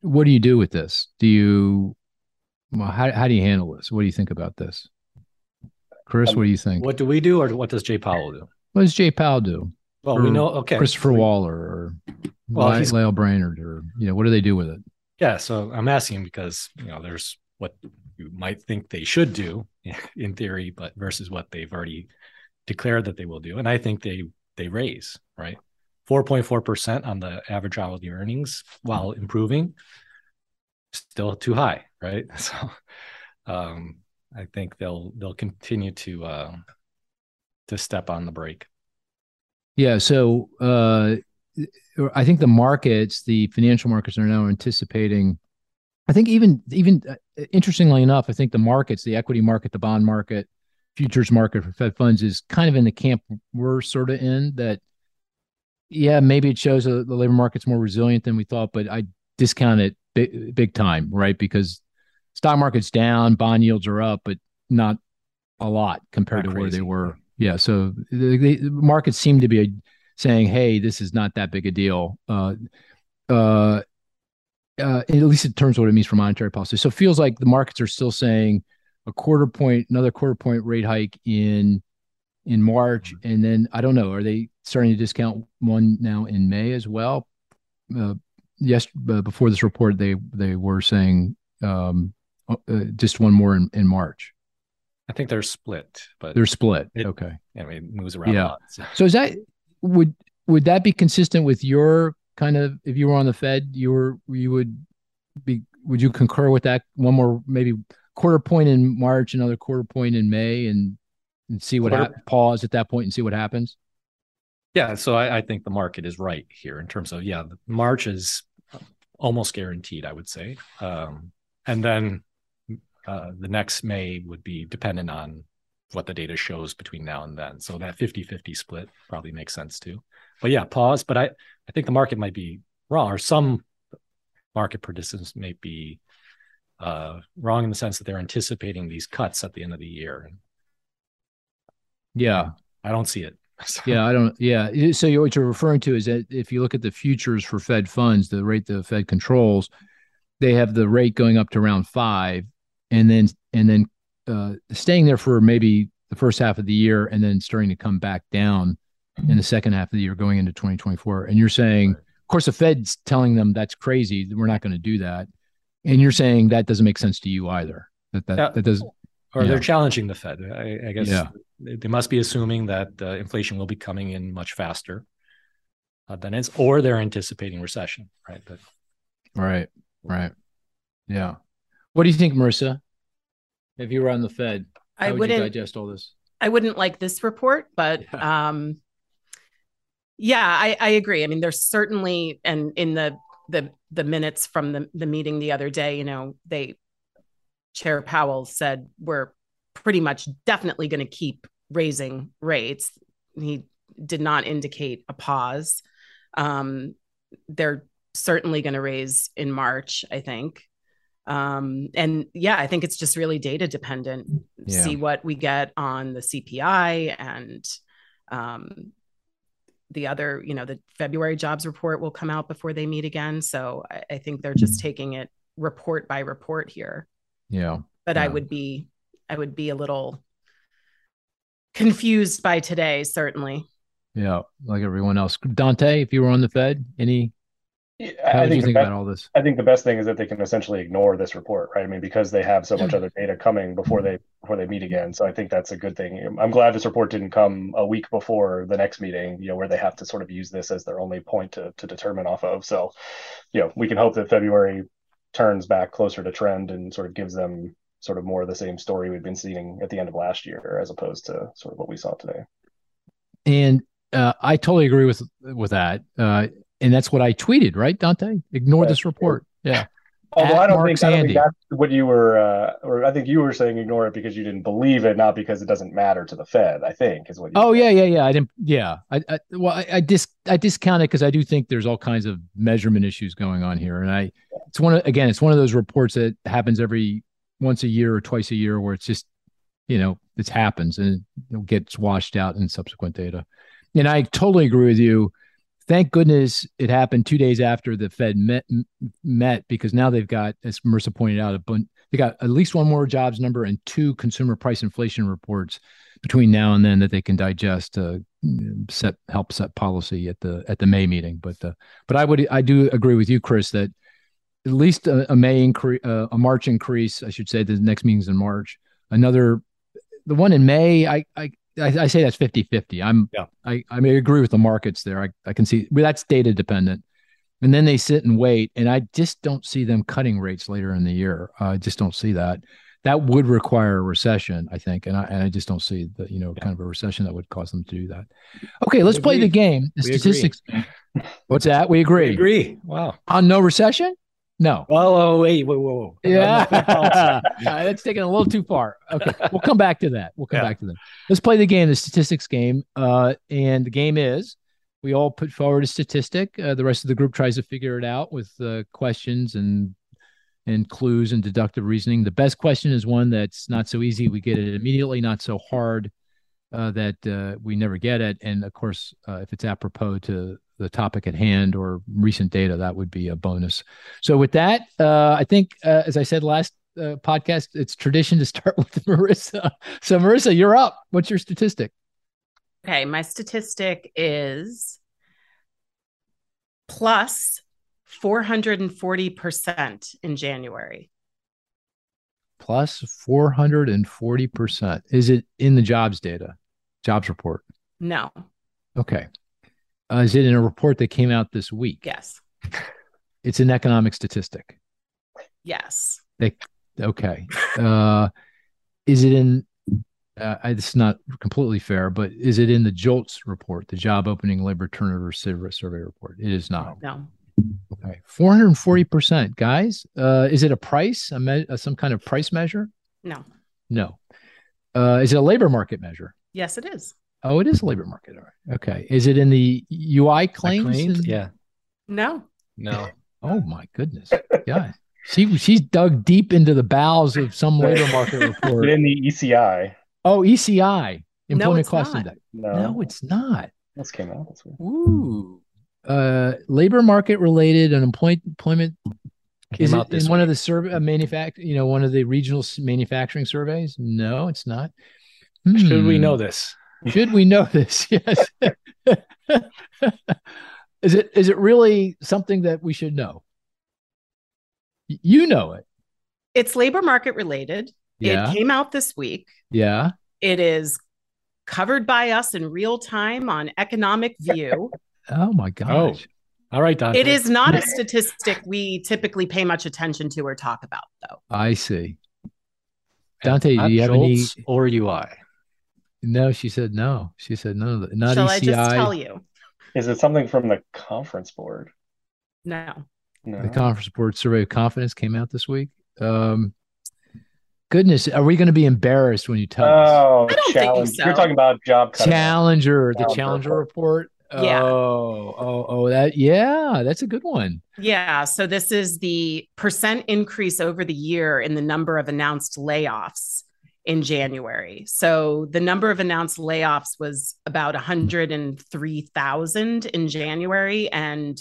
[SPEAKER 1] What do you do with this? Do you well, how how do you handle this? What do you think about this, Chris? What do you think?
[SPEAKER 2] What do we do, or what does Jay Powell do?
[SPEAKER 1] What does Jay Powell do?
[SPEAKER 2] Well, or we know. Okay,
[SPEAKER 1] Christopher Waller or well, L- Lael Brainard, or you know, what do they do with it?
[SPEAKER 2] Yeah, so I'm asking because you know, there's what you might think they should do in theory, but versus what they've already declared that they will do, and I think they they raise right. 4.4% on the average hourly earnings while improving still too high, right? So um, I think they'll they'll continue to uh, to step on the brake.
[SPEAKER 1] Yeah. So uh, I think the markets, the financial markets, are now anticipating. I think even even uh, interestingly enough, I think the markets, the equity market, the bond market, futures market for Fed funds is kind of in the camp we're sort of in. That yeah, maybe it shows the labor market's more resilient than we thought, but I discount it big, big time, right? Because stock market's down, bond yields are up, but not a lot compared not to crazy. where they were. Yeah, so the, the markets seem to be saying, "Hey, this is not that big a deal." Uh, uh, uh, at least in terms of what it means for monetary policy. So it feels like the markets are still saying a quarter point, another quarter point rate hike in in March, mm-hmm. and then I don't know, are they starting to discount one now in May as well? Uh, yes, uh, before this report, they they were saying um, uh, just one more in, in March.
[SPEAKER 2] I think they're split, but
[SPEAKER 1] they're split. It, okay.
[SPEAKER 2] Mean, it moves around yeah. Lot,
[SPEAKER 1] so. so. is that would would that be consistent with your kind of if you were on the Fed, you were you would be would you concur with that one more maybe quarter point in March, another quarter point in May, and and see what happens. Pause at that point and see what happens.
[SPEAKER 2] Yeah, so I, I, think the market is right here in terms of yeah, March is almost guaranteed, I would say, um, and then uh, the next May would be dependent on what the data shows between now and then. So that 50-50 split probably makes sense too. But yeah, pause. But I, I think the market might be wrong, or some market participants may be uh, wrong in the sense that they're anticipating these cuts at the end of the year.
[SPEAKER 1] Yeah,
[SPEAKER 2] I don't see it.
[SPEAKER 1] So. Yeah, I don't. Yeah, so what you're referring to is that if you look at the futures for Fed funds, the rate the Fed controls, they have the rate going up to around five, and then and then uh, staying there for maybe the first half of the year, and then starting to come back down in the second half of the year, going into 2024. And you're saying, of course, the Fed's telling them that's crazy. We're not going to do that, and you're saying that doesn't make sense to you either. That that yeah. that does.
[SPEAKER 2] Or yeah. they're challenging the Fed. I, I guess yeah. they must be assuming that uh, inflation will be coming in much faster uh, than it's, or they're anticipating recession, right? But,
[SPEAKER 1] right, right, yeah. What do you think, Marisa? If you were on the Fed, how I would wouldn't digest all this.
[SPEAKER 3] I wouldn't like this report, but yeah. um, yeah, I, I agree. I mean, there's certainly, and in the the the minutes from the the meeting the other day, you know, they Chair Powell said we're pretty much definitely going to keep raising rates. He did not indicate a pause. Um, they're certainly going to raise in March, I think. Um, and yeah, I think it's just really data dependent. Yeah. See what we get on the CPI and um, the other, you know, the February jobs report will come out before they meet again. So I, I think they're just taking it report by report here.
[SPEAKER 1] Yeah.
[SPEAKER 3] But
[SPEAKER 1] yeah.
[SPEAKER 3] I would be, I would be a little confused by today, certainly.
[SPEAKER 1] Yeah, like everyone else. Dante, if you were on the Fed, any how I think, you think best, about all this?
[SPEAKER 4] I think the best thing is that they can essentially ignore this report, right? I mean, because they have so much other data coming before they before they meet again. So I think that's a good thing. I'm glad this report didn't come a week before the next meeting, you know, where they have to sort of use this as their only point to to determine off of. So, you know, we can hope that February turns back closer to trend and sort of gives them sort of more of the same story we've been seeing at the end of last year as opposed to sort of what we saw today.
[SPEAKER 1] And uh, I totally agree with with that. Uh, and that's what I tweeted, right, Dante? Ignore this report. Yeah.
[SPEAKER 4] Although I don't, think, I don't think that's what you were, uh, or I think you were saying ignore it because you didn't believe it, not because it doesn't matter to the Fed. I think is what.
[SPEAKER 1] You Oh said. yeah, yeah, yeah. I didn't. Yeah, I, I well, I, I dis I discount it because I do think there's all kinds of measurement issues going on here, and I it's one of again, it's one of those reports that happens every once a year or twice a year where it's just you know it happens and it gets washed out in subsequent data. And I totally agree with you thank goodness it happened two days after the Fed met met because now they've got, as Marisa pointed out, a bunch. They got at least one more jobs number and two consumer price inflation reports between now and then that they can digest to set help set policy at the at the May meeting. But uh, but I would I do agree with you, Chris, that at least a, a May increase, uh, a March increase, I should say. The next meeting's in March. Another, the one in May, I I I, I say that's 50 50. I'm, yeah. I, I may agree with the markets there. I, I can see well, that's data dependent. And then they sit and wait. And I just don't see them cutting rates later in the year. I just don't see that. That would require a recession, I think. And I, and I just don't see the, you know, yeah. kind of a recession that would cause them to do that. Okay, let's play the game. The we statistics. What's that? We agree.
[SPEAKER 2] We agree. Wow.
[SPEAKER 1] On no recession? No.
[SPEAKER 2] Oh, oh wait, whoa, whoa, whoa.
[SPEAKER 1] Yeah. that's taking a little too far. Okay. We'll come back to that. We'll come yeah. back to that. Let's play the game, the statistics game. Uh, and the game is we all put forward a statistic. Uh, the rest of the group tries to figure it out with uh, questions and and clues and deductive reasoning. The best question is one that's not so easy. We get it immediately, not so hard uh, that uh, we never get it. And of course, uh, if it's apropos to the topic at hand or recent data, that would be a bonus. So with that, uh, I think, uh, as I said last uh, podcast, it's tradition to start with Marisa. So Marisa, you're up. What's your statistic?
[SPEAKER 3] Okay, my statistic is plus 440% in January.
[SPEAKER 1] Plus 440%. Is it in the jobs data, jobs report?
[SPEAKER 3] No.
[SPEAKER 1] Okay. Uh, is it in a report that came out this week?
[SPEAKER 3] Yes.
[SPEAKER 1] It's an economic statistic.
[SPEAKER 3] Yes.
[SPEAKER 1] They, okay. Uh, is it in? Uh, it's not completely fair, but is it in the JOLTS report, the job opening labor turnover survey report? It is not.
[SPEAKER 3] No.
[SPEAKER 1] Okay, four hundred and forty percent, guys. Uh, is it a price, a me- uh, some kind of price measure?
[SPEAKER 3] No.
[SPEAKER 1] No. Uh, is it a labor market measure?
[SPEAKER 3] Yes, it is.
[SPEAKER 1] Oh, it is a labor market. All right. Okay. Is it in the UI claims?
[SPEAKER 2] claims? Yeah.
[SPEAKER 3] No.
[SPEAKER 2] No.
[SPEAKER 1] Oh my goodness. Yeah. She she's dug deep into the bowels of some labor market report.
[SPEAKER 4] In the ECI.
[SPEAKER 1] Oh, ECI. Employment
[SPEAKER 3] no,
[SPEAKER 1] Cost
[SPEAKER 3] not.
[SPEAKER 1] Index. No. no, it's not.
[SPEAKER 4] This came out this week.
[SPEAKER 1] Ooh. Uh, labor market related and employment employment is it in week. one of the survey uh, manufact you know one of the regional manufacturing surveys no it's not
[SPEAKER 2] hmm. should we hmm. know this
[SPEAKER 1] should we know this? Yes. is it is it really something that we should know? You know it.
[SPEAKER 3] It's labor market related.
[SPEAKER 1] Yeah.
[SPEAKER 3] It came out this week.
[SPEAKER 1] Yeah.
[SPEAKER 3] It is covered by us in real time on Economic View.
[SPEAKER 1] oh my gosh.
[SPEAKER 2] Oh. All right, Dante.
[SPEAKER 3] It is not a statistic we typically pay much attention to or talk about, though.
[SPEAKER 1] I see. Dante, do you have any
[SPEAKER 2] or UI?
[SPEAKER 1] No, she said no. She said no. Not
[SPEAKER 3] Shall
[SPEAKER 1] ECI.
[SPEAKER 3] I just tell you?
[SPEAKER 4] Is it something from the conference board?
[SPEAKER 3] No.
[SPEAKER 1] No. The conference board survey of confidence came out this week. Um, goodness, are we going to be embarrassed when you tell
[SPEAKER 4] oh,
[SPEAKER 3] us? I don't
[SPEAKER 4] challenge.
[SPEAKER 3] think so.
[SPEAKER 4] You're talking about job
[SPEAKER 1] Challenger, the Challenger report.
[SPEAKER 3] report. Yeah.
[SPEAKER 1] Oh, oh, oh, that yeah, that's a good one.
[SPEAKER 3] Yeah. So this is the percent increase over the year in the number of announced layoffs in January. So the number of announced layoffs was about 103,000 in January. And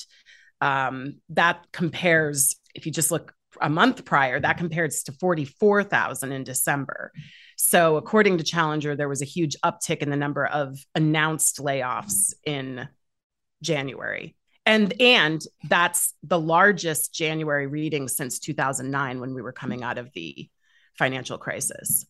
[SPEAKER 3] um, that compares, if you just look a month prior, that compares to 44,000 in December. So, according to Challenger, there was a huge uptick in the number of announced layoffs in January. And and that's the largest January reading since 2009 when we were coming out of the financial crisis.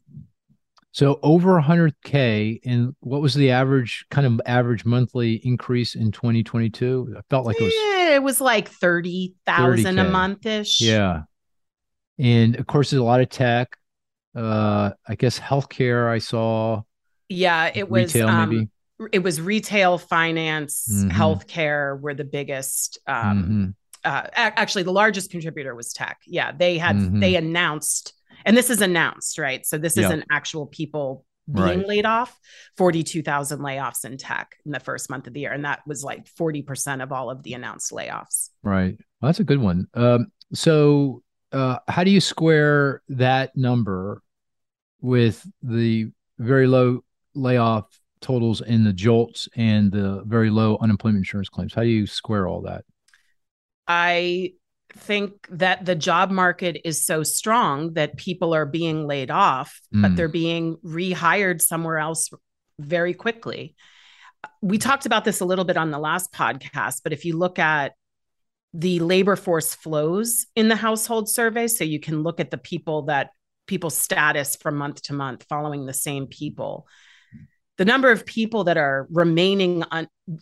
[SPEAKER 1] So over 100k and what was the average kind of average monthly increase in 2022? I felt like it was
[SPEAKER 3] yeah, it was like 30,000 a month ish.
[SPEAKER 1] Yeah. And of course there's a lot of tech. Uh I guess healthcare I saw.
[SPEAKER 3] Yeah, it was retail um, maybe. It was retail, finance, mm-hmm. healthcare were the biggest um mm-hmm. uh actually the largest contributor was tech. Yeah, they had mm-hmm. they announced and this is announced, right? So this isn't actual people being right. laid off 42,000 layoffs in tech in the first month of the year. And that was like 40% of all of the announced layoffs.
[SPEAKER 1] Right. Well, that's a good one. Um, so, uh, how do you square that number with the very low layoff totals in the jolts and the very low unemployment insurance claims? How do you square all that?
[SPEAKER 3] I think that the job market is so strong that people are being laid off, mm. but they're being rehired somewhere else very quickly. We talked about this a little bit on the last podcast, but if you look at the labor force flows in the household survey, so you can look at the people that people's status from month to month following the same people the number of people that are remaining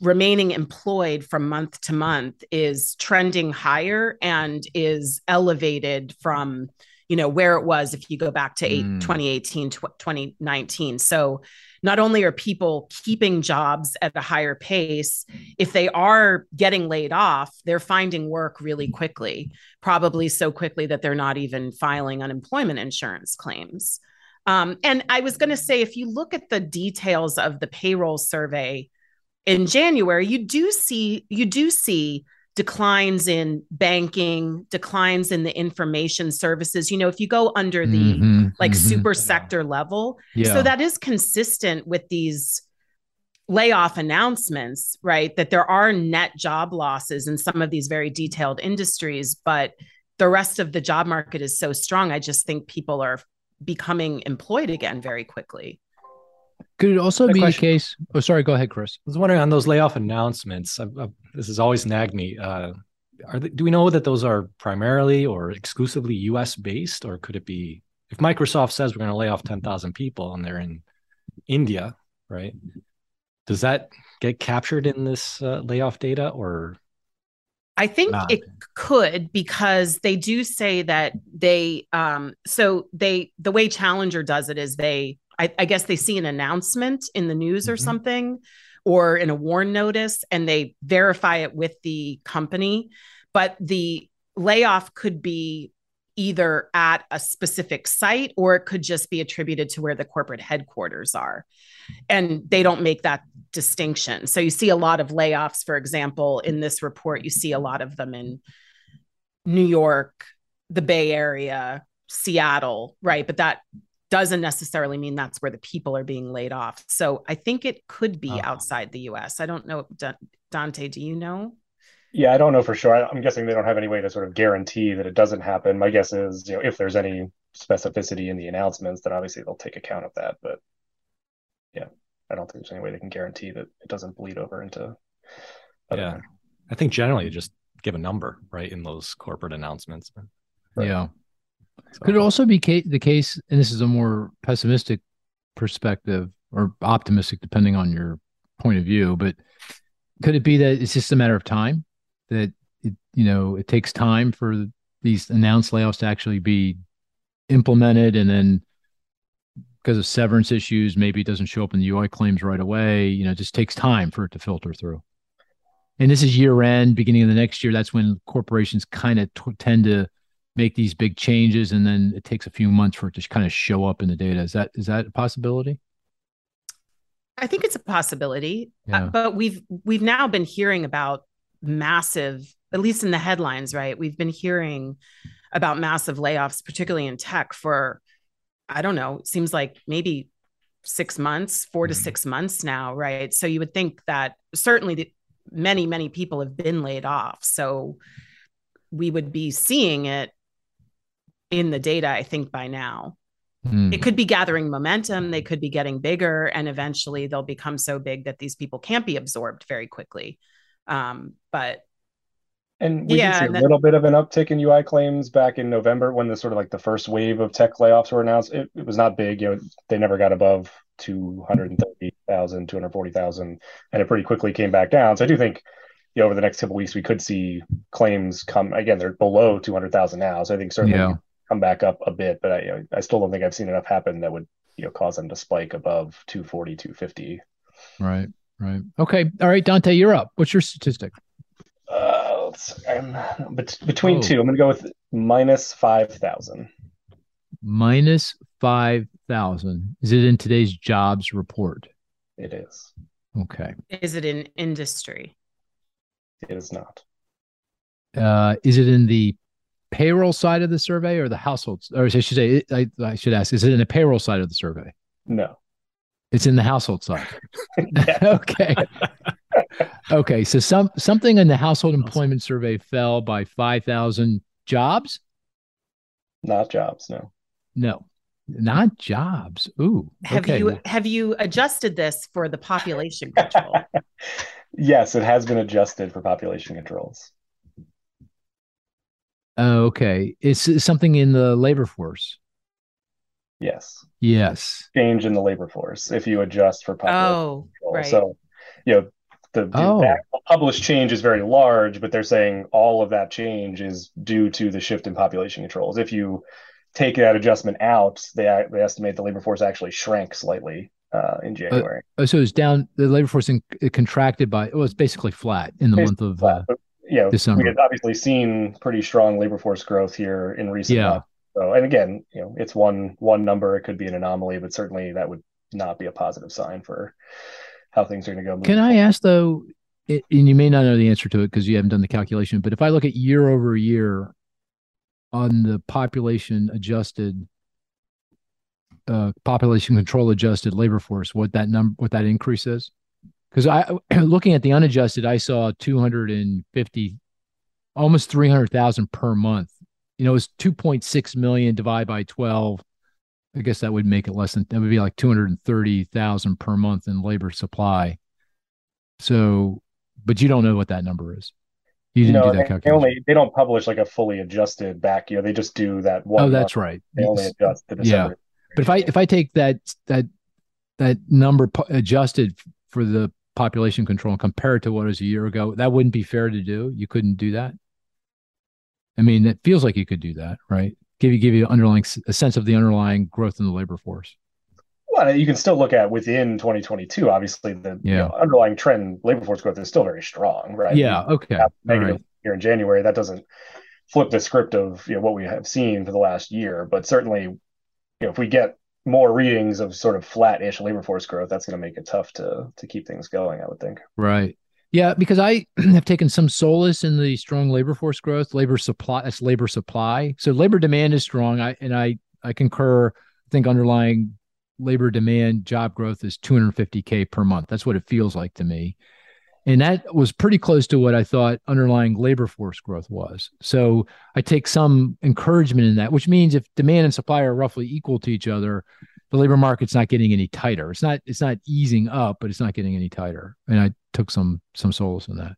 [SPEAKER 3] remaining employed from month to month is trending higher and is elevated from you know where it was if you go back to eight, mm. 2018 2019 so not only are people keeping jobs at a higher pace if they are getting laid off they're finding work really quickly probably so quickly that they're not even filing unemployment insurance claims um, and I was going to say, if you look at the details of the payroll survey in January, you do see you do see declines in banking, declines in the information services. You know, if you go under the mm-hmm, like mm-hmm. super sector level, yeah. so that is consistent with these layoff announcements, right? That there are net job losses in some of these very detailed industries, but the rest of the job market is so strong. I just think people are becoming employed again very quickly.
[SPEAKER 1] Could it also be question. the case? Oh, sorry. Go ahead, Chris.
[SPEAKER 2] I was wondering on those layoff announcements. I've, I've, this has always nagged me. Uh, are they, do we know that those are primarily or exclusively U.S. based, or could it be if Microsoft says we're going to lay off ten thousand people and they're in India, right? Does that get captured in this uh, layoff data, or
[SPEAKER 3] I think Not. it could because they do say that they um so they the way Challenger does it is they I, I guess they see an announcement in the news mm-hmm. or something or in a warn notice and they verify it with the company but the layoff could be either at a specific site or it could just be attributed to where the corporate headquarters are. And they don't make that distinction. So you see a lot of layoffs, for example, in this report, you see a lot of them in New York, the Bay Area, Seattle, right? But that doesn't necessarily mean that's where the people are being laid off. So I think it could be uh-huh. outside the US. I don't know. Dante, do you know?
[SPEAKER 4] Yeah, I don't know for sure. I'm guessing they don't have any way to sort of guarantee that it doesn't happen. My guess is, you know, if there's any specificity in the announcements, then obviously they'll take account of that. But yeah, I don't think there's any way they can guarantee that it doesn't bleed over into.
[SPEAKER 2] Yeah, things. I think generally just give a number right in those corporate announcements.
[SPEAKER 1] Right. Yeah. So, Could it also be ca- the case, and this is a more pessimistic perspective or optimistic, depending on your point of view, but could it be that it's just a matter of time? That it, you know it takes time for these announced layoffs to actually be implemented and then because of severance issues maybe it doesn't show up in the ui claims right away you know it just takes time for it to filter through and this is year end, beginning of the next year. That's when corporations kind of t- tend to make these big changes, and then it takes a few months for it to kind of show up in the data. Is that is that a possibility?
[SPEAKER 3] I think it's a possibility, yeah. uh, but we've we've now been hearing about massive, at least in the headlines, right? We've been hearing about massive layoffs, particularly in tech, for I don't know. It seems like maybe six months, 4 mm-hmm. to six months now, right? So you would think that certainly the, many many people have been laid off, so we would be seeing it in the data. I think by now. Mm. It could be gathering momentum. They could be getting bigger, and eventually they'll become so big that these people can't be absorbed very quickly. Um, but
[SPEAKER 4] and we yeah, did see a little bit of an uptick in UI claims back in November when the sort of like the first wave of tech layoffs were announced. It, it was not big. You know, they never got above 230,000, 240,000, and it pretty quickly came back down. So I do think, you know, over the next couple weeks, we could see claims come again. They're below 200,000 now. So I think certainly yeah come back up a bit, but I you know, I still don't think I've seen enough happen that would you know cause them to spike above 240, 250.
[SPEAKER 1] Right, right. Okay, all right, Dante, you're up. What's your statistic?
[SPEAKER 4] Uh, I'm between oh. two. I'm going to go with minus five thousand.
[SPEAKER 1] Minus five thousand. Is it in today's jobs report?
[SPEAKER 4] It is.
[SPEAKER 1] Okay.
[SPEAKER 3] Is it in industry?
[SPEAKER 4] It is not.
[SPEAKER 1] Uh, is it in the payroll side of the survey or the households? Or I should say, I, I should ask, is it in the payroll side of the survey?
[SPEAKER 4] No.
[SPEAKER 1] It's in the household side. okay. okay. So some something in the household employment survey fell by five thousand jobs.
[SPEAKER 4] Not jobs, no.
[SPEAKER 1] No, not jobs. Ooh.
[SPEAKER 3] Have
[SPEAKER 1] okay.
[SPEAKER 3] you have you adjusted this for the population control?
[SPEAKER 4] yes, it has been adjusted for population controls.
[SPEAKER 1] Oh, okay. It's, something in the labor force.
[SPEAKER 4] Yes.
[SPEAKER 1] Yes.
[SPEAKER 4] Change in the labor force if you adjust for population
[SPEAKER 3] oh, control. Right.
[SPEAKER 4] So, you know, the, the oh. published change is very large, but they're saying all of that change is due to the shift in population controls. If you take that adjustment out, they they estimate the labor force actually shrank slightly uh, in uh, January.
[SPEAKER 1] Uh, so it's down. The labor force in, it contracted by. Well, it's basically flat in the month of. Flat, uh,
[SPEAKER 4] you know, December. we had obviously seen pretty strong labor force growth here in recent yeah. months. So, and again, you know, it's one one number. It could be an anomaly, but certainly that would not be a positive sign for how things are going to go.
[SPEAKER 1] Can I ask though, it, and you may not know the answer to it because you haven't done the calculation, but if I look at year over year on the population adjusted, uh, population control adjusted labor force, what that number, what that increase is? because I looking at the unadjusted, I saw 250, almost 300,000 per month. You know, it's 2.6 million divided by 12. I guess that would make it less than that would be like 230,000 per month in labor supply. So, but you don't know what that number is. You didn't no, do that calculation.
[SPEAKER 4] They, only, they don't publish like a fully adjusted back year. They just do that
[SPEAKER 1] one. Oh, that's month. right.
[SPEAKER 4] They only adjust the December.
[SPEAKER 1] Yeah. But if I if I take that that that number adjusted for the population control and compare it to what it was a year ago, that wouldn't be fair to do. You couldn't do that. I mean, it feels like you could do that, right? Give you give you underlying a sense of the underlying growth in the labor force.
[SPEAKER 4] Well, you can still look at within 2022. Obviously, the yeah. you know, underlying trend labor force growth is still very strong, right?
[SPEAKER 1] Yeah. Okay.
[SPEAKER 4] Negative right. here in January. That doesn't flip the script of you know what we have seen for the last year, but certainly, you know, if we get more readings of sort of flat-ish labor force growth, that's going to make it tough to to keep things going. I would think.
[SPEAKER 1] Right. Yeah, because I have taken some solace in the strong labor force growth, labor supply. That's labor supply. So labor demand is strong. I and I I concur. I think underlying labor demand job growth is 250k per month. That's what it feels like to me. And that was pretty close to what I thought underlying labor force growth was. So I take some encouragement in that, which means if demand and supply are roughly equal to each other, the labor market's not getting any tighter. It's not it's not easing up, but it's not getting any tighter. And I took some some souls in that.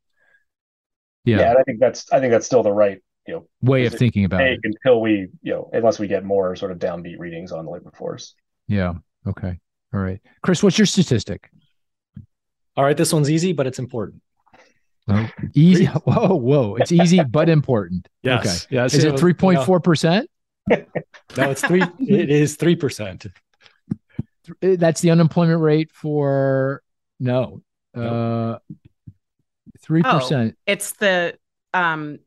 [SPEAKER 4] Yeah, yeah I think that's I think that's still the right you know
[SPEAKER 1] way of thinking about it
[SPEAKER 4] until we you know unless we get more sort of downbeat readings on the labor force.
[SPEAKER 1] Yeah. Okay. All right, Chris. What's your statistic?
[SPEAKER 2] All right, this one's easy, but it's important.
[SPEAKER 1] Oh, easy. Whoa, whoa. It's easy but important.
[SPEAKER 2] Yes.
[SPEAKER 1] Okay. Yes. Is it three point four percent?
[SPEAKER 2] No, it's three. it is three percent.
[SPEAKER 1] That's the unemployment rate for no. Uh, Three percent.
[SPEAKER 3] Oh, it's the um,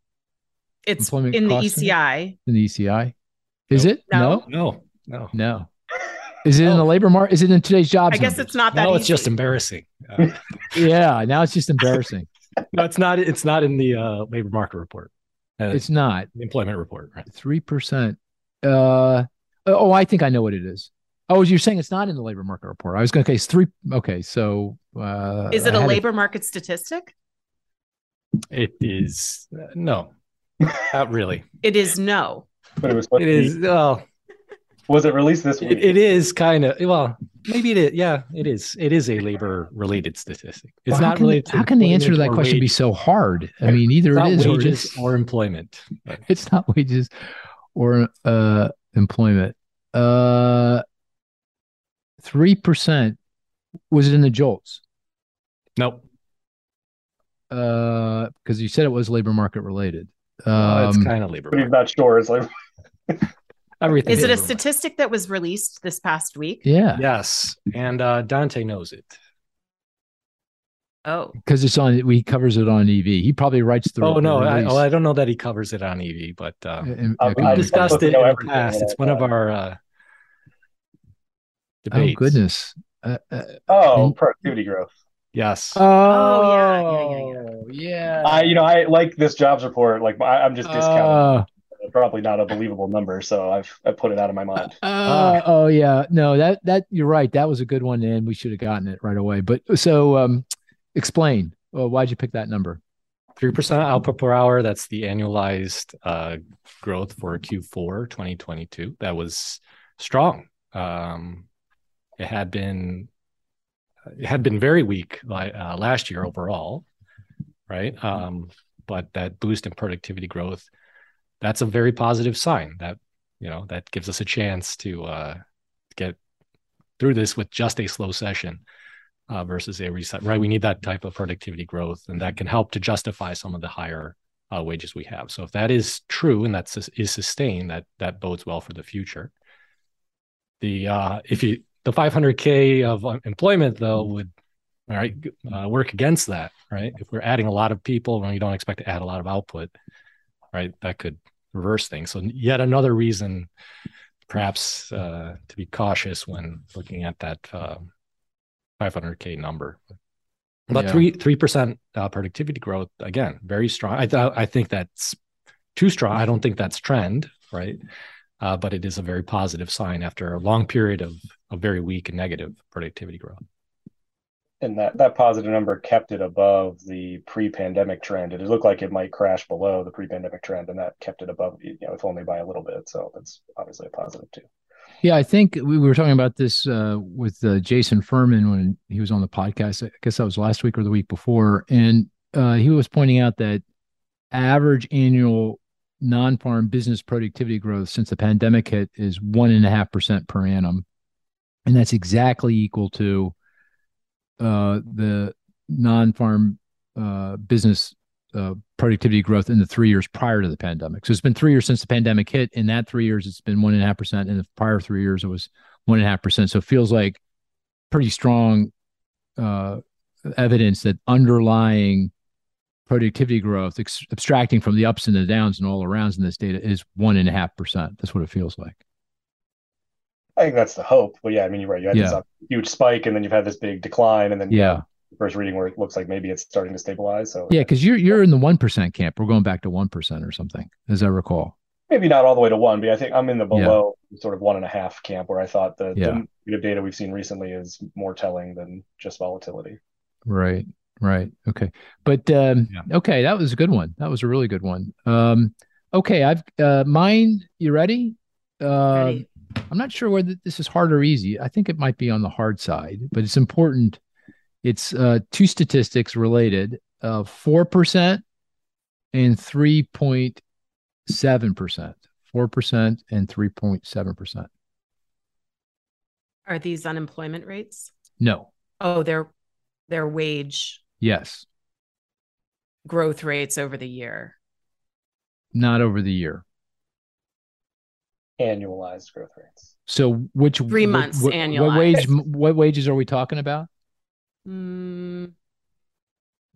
[SPEAKER 3] it's Employment in the ECI.
[SPEAKER 1] In the ECI, is it?
[SPEAKER 2] No, no, no,
[SPEAKER 1] no. Is it in the labor market? Is it in today's jobs?
[SPEAKER 3] I guess
[SPEAKER 1] numbers?
[SPEAKER 3] it's not that.
[SPEAKER 2] No,
[SPEAKER 3] easy.
[SPEAKER 2] it's just embarrassing. Uh,
[SPEAKER 1] yeah, now it's just embarrassing.
[SPEAKER 2] no, it's not. It's not in the uh, labor market report.
[SPEAKER 1] Uh, it's not
[SPEAKER 2] the employment report. Right.
[SPEAKER 1] Three percent. Uh, oh, I think I know what it is. Oh, you're saying it's not in the labor market report. I was going to say three. Okay, so uh,
[SPEAKER 3] is it a labor market statistic?
[SPEAKER 2] It is uh, no, not really.
[SPEAKER 3] It is no.
[SPEAKER 2] But it was. It is. Well,
[SPEAKER 4] was it released this week?
[SPEAKER 2] it, it is kind of well. Maybe it is. Yeah, it is. It is a labor related statistic. It's well, not related.
[SPEAKER 1] How can the answer to that question wage. be so hard? I mean, either it is
[SPEAKER 2] wages or, or employment.
[SPEAKER 1] It's not wages or uh, employment. Uh, three percent. Was it in the jolts?
[SPEAKER 2] Nope.
[SPEAKER 1] Uh, because you said it was labor market related.
[SPEAKER 2] Um, uh, it's kind of labor.
[SPEAKER 4] But he's not sure. It's like
[SPEAKER 2] everything.
[SPEAKER 3] Is it a statistic that was released this past week?
[SPEAKER 1] Yeah.
[SPEAKER 2] Yes, and uh, Dante knows it.
[SPEAKER 3] Oh,
[SPEAKER 1] because it's on. He covers it on EV. He probably writes the.
[SPEAKER 2] Oh no, I, oh, I don't know that he covers it on EV, but uh, we discussed it in the past. It's one of our uh,
[SPEAKER 1] oh, debates. Oh goodness. Uh,
[SPEAKER 4] uh, oh, and, productivity growth.
[SPEAKER 2] Yes.
[SPEAKER 1] Oh, oh yeah, yeah, yeah. yeah.
[SPEAKER 4] I, you know, I like this jobs report. Like, I, am just discounting. Uh, Probably not a believable number, so I've I put it out of my mind.
[SPEAKER 1] Uh, oh yeah, no, that that you're right. That was a good one, and we should have gotten it right away. But so, um, explain. Well, why'd you pick that number?
[SPEAKER 2] Three percent output per hour. That's the annualized uh, growth for Q4 2022. That was strong. Um, it had been it had been very weak uh, last year overall, right? Um, but that boost in productivity growth, that's a very positive sign. That you know that gives us a chance to uh, get through this with just a slowcession uh, versus a reset. Right? We need that type of productivity growth, and that can help to justify some of the higher uh, wages we have. So if that is true and that is sustained, that that bodes well for the future. The uh, if you the 500k of employment though would all right uh, work against that right? If we're adding a lot of people when you don't expect to add a lot of output right? That could reverse things. So yet another reason perhaps uh, to be cautious when looking at that uh, 500k number. But yeah. three three percent uh, productivity growth again very strong. I th- i think that's too strong. I don't think that's trend right? Uh, but it is a very positive sign after a long period of, of very weak and negative productivity growth.
[SPEAKER 4] And that, that positive number kept it above the pre-pandemic trend. It looked like it might crash below the pre-pandemic trend, and that kept it above, you know, if only by a little bit. So that's obviously a positive too.
[SPEAKER 1] Yeah, I think we were talking about this uh, with uh, Jason Furman when he was on the podcast. I guess that was last week or the week before, and uh, he was pointing out that average annual non-farm business productivity growth since the pandemic hit is one and a half percent per annum, and that's exactly equal to uh, the non-farm uh, business uh, productivity growth in the three years prior to the pandemic. So it's been three years since the pandemic hit. In that three years, it's been one and a half percent. In the prior three years, it was one and a half percent. So it feels like pretty strong uh, evidence that underlying productivity growth, ex- abstracting from the ups and the downs and all arounds in this data, is one and a half percent. That's what it feels like.
[SPEAKER 4] I think that's the hope. But yeah, I mean, you're right. You had yeah. this huge spike, and then you've had this big decline, and then
[SPEAKER 1] yeah,
[SPEAKER 4] first reading where it looks like maybe it's starting to stabilize. So
[SPEAKER 1] yeah, because you're you're in the one percent camp. We're going back to one percent or something, as I recall.
[SPEAKER 4] Maybe not all the way to one, but I think I'm in the below yeah. sort of one and a half camp, where I thought the, yeah. the data we've seen recently is more telling than just volatility.
[SPEAKER 1] Right. Right. Okay. But um, yeah. okay, that was a good one. That was a really good one. Um, okay, I've uh, mine. You ready? Uh, ready. I'm not sure whether this is hard or easy. I think it might be on the hard side, but it's important. It's uh, two statistics related: uh, four percent and three point seven percent. Four percent and three point seven percent.
[SPEAKER 3] Are these unemployment rates?
[SPEAKER 1] No.
[SPEAKER 3] Oh, they're their wage
[SPEAKER 1] Yes.
[SPEAKER 3] Growth rates over the year.
[SPEAKER 1] Not over the year.
[SPEAKER 4] Annualized growth rates.
[SPEAKER 1] So which
[SPEAKER 3] three months what, annualized?
[SPEAKER 1] What wage? What wages are we talking about?
[SPEAKER 3] Mm.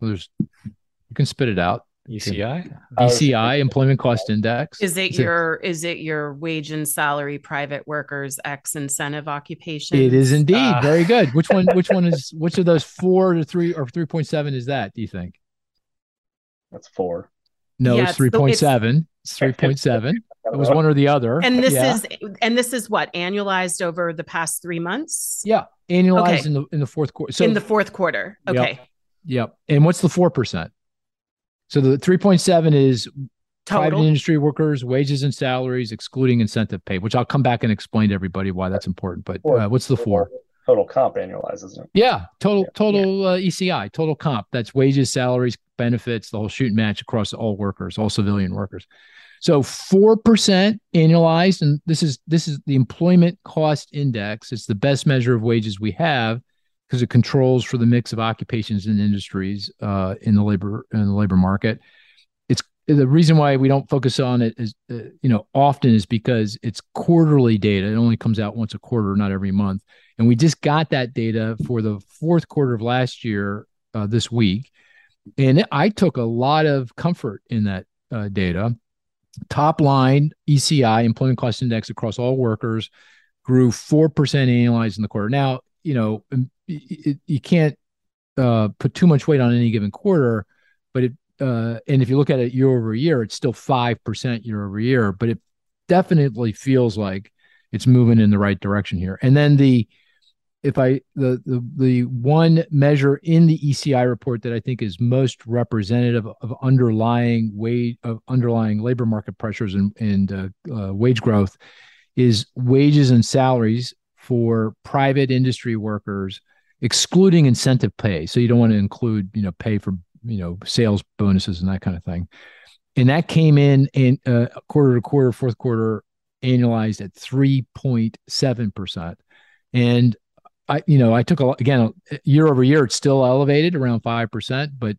[SPEAKER 1] Well, there's you can spit it out.
[SPEAKER 2] ECI,
[SPEAKER 1] ECI, Employment Cost Index.
[SPEAKER 3] Is it is your it, is it your wage and salary private workers X incentive occupation?
[SPEAKER 1] It is indeed uh, very good. Which one? Which one is? Which of those four to three or three point seven is that? Do you think?
[SPEAKER 4] That's four.
[SPEAKER 1] No, yeah, it's three point seven. It's three point seven. It was one or the other.
[SPEAKER 3] And this yeah. is and this is what annualized over the past three months.
[SPEAKER 1] Yeah, annualized okay. in the in the fourth quarter.
[SPEAKER 3] So in the fourth quarter. Okay.
[SPEAKER 1] Yep. yep. And what's the four percent? So the three point seven is Total. private industry workers' wages and salaries, excluding incentive pay, which I'll come back and explain to everybody why that's important. But uh, what's the four?
[SPEAKER 4] Total comp annualizes it.
[SPEAKER 1] Yeah, total yeah. total uh, ECI, total comp. That's wages, salaries, benefits, the whole shoot and match across all workers, all civilian workers. So four percent annualized, and this is this is the employment cost index. It's the best measure of wages we have because it controls for the mix of occupations and industries uh, in the labor in the labor market. It's the reason why we don't focus on it is uh, you know often is because it's quarterly data. It only comes out once a quarter, not every month. And we just got that data for the fourth quarter of last year uh, this week, and I took a lot of comfort in that uh, data Top line ECI, employment cost index across all workers, grew 4% annualized in the quarter. Now, you know, um, it, you can't uh, put too much weight on any given quarter, but it, uh, and if you look at it year over year, it's still 5% year over year, but it definitely feels like it's moving in the right direction here. And then the, if I the, the the one measure in the ECI report that I think is most representative of underlying wage of underlying labor market pressures and and uh, uh, wage growth is wages and salaries for private industry workers, excluding incentive pay. So you don't want to include you know pay for you know sales bonuses and that kind of thing. And that came in in uh, quarter to quarter, fourth quarter annualized at three point seven percent. And I, you know, I took a again year over year, it's still elevated around five percent, but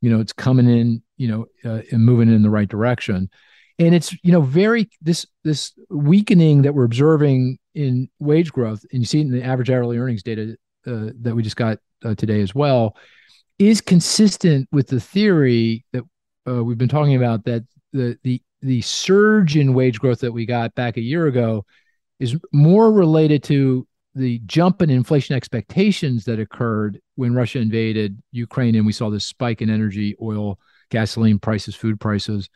[SPEAKER 1] you know, it's coming in, you know, uh, and moving in the right direction. And it's you know very this this weakening that we're observing in wage growth, and you see it in the average hourly earnings data uh, that we just got uh, today as well, is consistent with the theory that uh, we've been talking about that the the the surge in wage growth that we got back a year ago is more related to the jump in inflation expectations that occurred when Russia invaded Ukraine and we saw this spike in energy, oil, gasoline prices, food prices,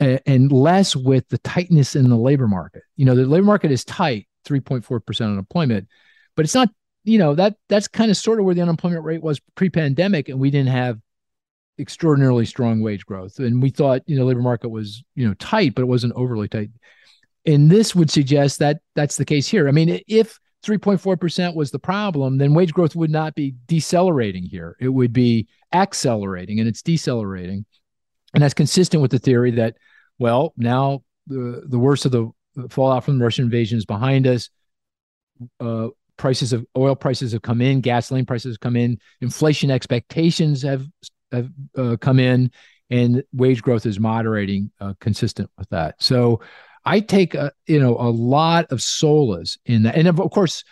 [SPEAKER 1] and, less with the tightness in the labor market. You know, the labor market is tight, 3.4% unemployment, but it's not, you know, that that's kind of sort of where the unemployment rate was pre-pandemic and we didn't have extraordinarily strong wage growth. And we thought, you know, labor market was, you know, tight, but it wasn't overly tight. And this would suggest that that's the case here. I mean, if 3.4% was the problem, then wage growth would not be decelerating here. It would be accelerating and it's decelerating. And that's consistent with the theory that, well, now the, the worst of the fallout from the Russian invasion is behind us. Uh, prices of oil prices have come in, gasoline prices have come in, inflation expectations have, have uh, come in, and wage growth is moderating uh, consistent with that. So I take a you know a lot of solace in that, and of course,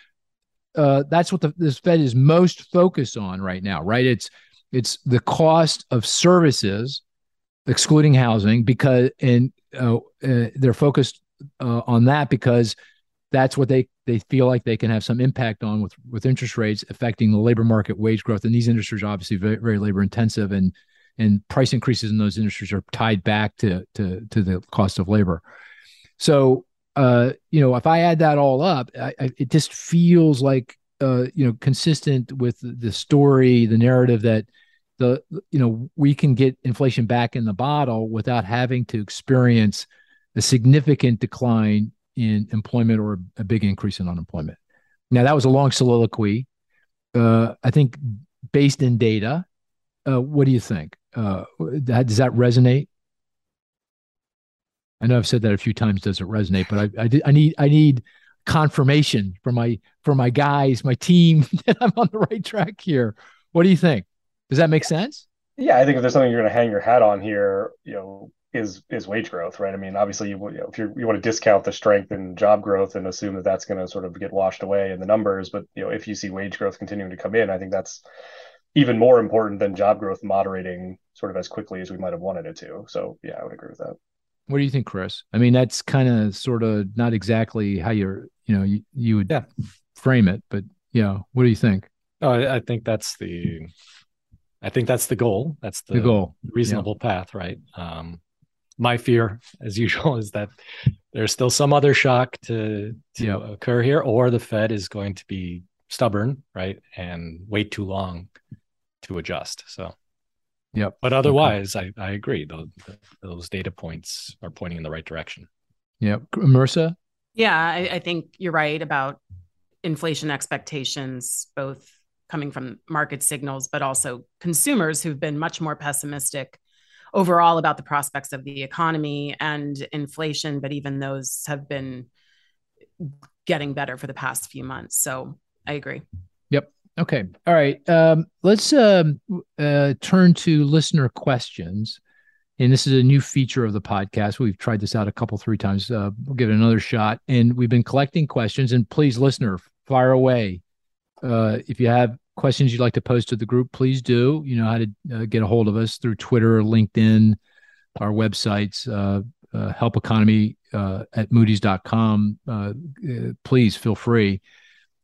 [SPEAKER 1] uh, that's what the, this Fed is most focused on right now. Right? It's it's the cost of services, excluding housing, because and uh, uh, they're focused uh, on that because that's what they they feel like they can have some impact on with with interest rates affecting the labor market wage growth and these industries are obviously very, very labor intensive and and price increases in those industries are tied back to to to the cost of labor so, uh, you know, if I add that all up, I, I, it just feels like, uh, you know, consistent with the story, the narrative that the, you know, we can get inflation back in the bottle without having to experience a significant decline in employment or a big increase in unemployment. Now, that was a long soliloquy. Uh, I think based in data, uh, what do you think? Uh, that, does that resonate? I know I've said that a few times. Does it resonate? But I, I, I need I need confirmation from my from my guys, my team that I'm on the right track here. What do you think? Does that make sense?
[SPEAKER 4] Yeah, I think if there's something you're going to hang your hat on here, you know, is is wage growth, right? I mean, obviously, you, you know, if you you want to discount the strength in job growth and assume that that's going to sort of get washed away in the numbers, but you know, if you see wage growth continuing to come in, I think that's even more important than job growth moderating sort of as quickly as we might have wanted it to. So yeah, I would agree with that.
[SPEAKER 1] What do you think, Cris? I mean, that's kind of sort of not exactly how you're, you know, you, you would
[SPEAKER 2] yeah.
[SPEAKER 1] frame it, but yeah, what do you think?
[SPEAKER 2] Oh, I, I think that's the, I think that's the goal. That's the,
[SPEAKER 1] the goal,
[SPEAKER 2] reasonable yeah. path, right? Um, my fear, as usual, is that there's still some other shock to to yep. occur here, or the Fed is going to be stubborn, right, and wait too long to adjust. So,
[SPEAKER 1] yep.
[SPEAKER 2] But otherwise, okay. I I agree. Those those data points are pointing in the right direction.
[SPEAKER 1] Yep, Marisa.
[SPEAKER 3] Yeah, I, I think you're right about inflation expectations, both coming from market signals, but also consumers who've been much more pessimistic overall about the prospects of the economy and inflation, but even those have been getting better for the past few months. So I agree.
[SPEAKER 1] Okay. All right. Um, let's um, uh, turn to listener questions. And this is a new feature of the podcast. We've tried this out a couple, three times. Uh, we'll give it another shot. And we've been collecting questions. And please, listener, fire away. Uh, if you have questions you'd like to post to the group, please do. You know how to uh, get a hold of us through Twitter, LinkedIn, our websites, uh, uh, help economy at moody's.com. Please feel free.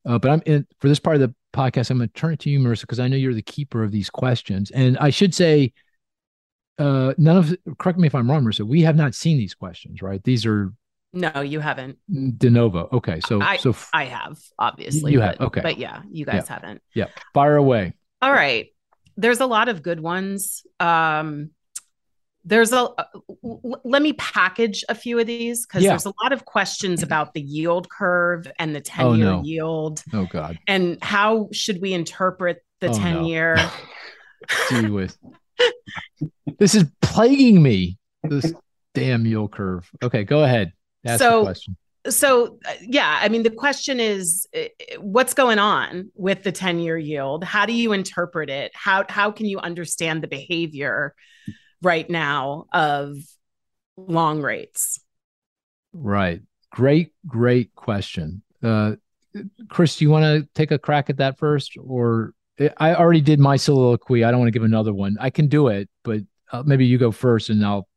[SPEAKER 1] Uh, but I'm in, for this part of the podcast, I'm going to turn it to you, Marisa, because I know you're the keeper of these questions. And I should say, none of, correct me if I'm wrong, Marisa, we have not seen these questions, right? These are
[SPEAKER 3] no, you haven't.
[SPEAKER 1] De novo. Okay. So
[SPEAKER 3] I,
[SPEAKER 1] so
[SPEAKER 3] f- I have obviously.
[SPEAKER 1] You
[SPEAKER 3] but,
[SPEAKER 1] have. Okay.
[SPEAKER 3] But yeah, you guys
[SPEAKER 1] yeah.
[SPEAKER 3] haven't.
[SPEAKER 1] Yeah. Fire away.
[SPEAKER 3] All right. There's a lot of good ones. Um, there's a uh, let me package a few of these because
[SPEAKER 1] yeah.
[SPEAKER 3] there's a lot of questions mm-hmm. about the yield curve and the 10 year
[SPEAKER 1] oh, no.
[SPEAKER 3] yield.
[SPEAKER 1] Oh God.
[SPEAKER 3] And how should we interpret the
[SPEAKER 1] oh,
[SPEAKER 3] 10
[SPEAKER 1] no.
[SPEAKER 3] year?
[SPEAKER 1] Whiz. this is plaguing me. This damn yield curve. Okay, go ahead. Ask
[SPEAKER 3] so so uh, yeah i mean the question is uh, what's going on with the 10 year yield how do you interpret it how how can you understand the behavior right now of long rates
[SPEAKER 1] right great great question uh cris do you want to take a crack at that first or i already did my soliloquy i don't want to give another one i can do it but uh, maybe you go first and i'll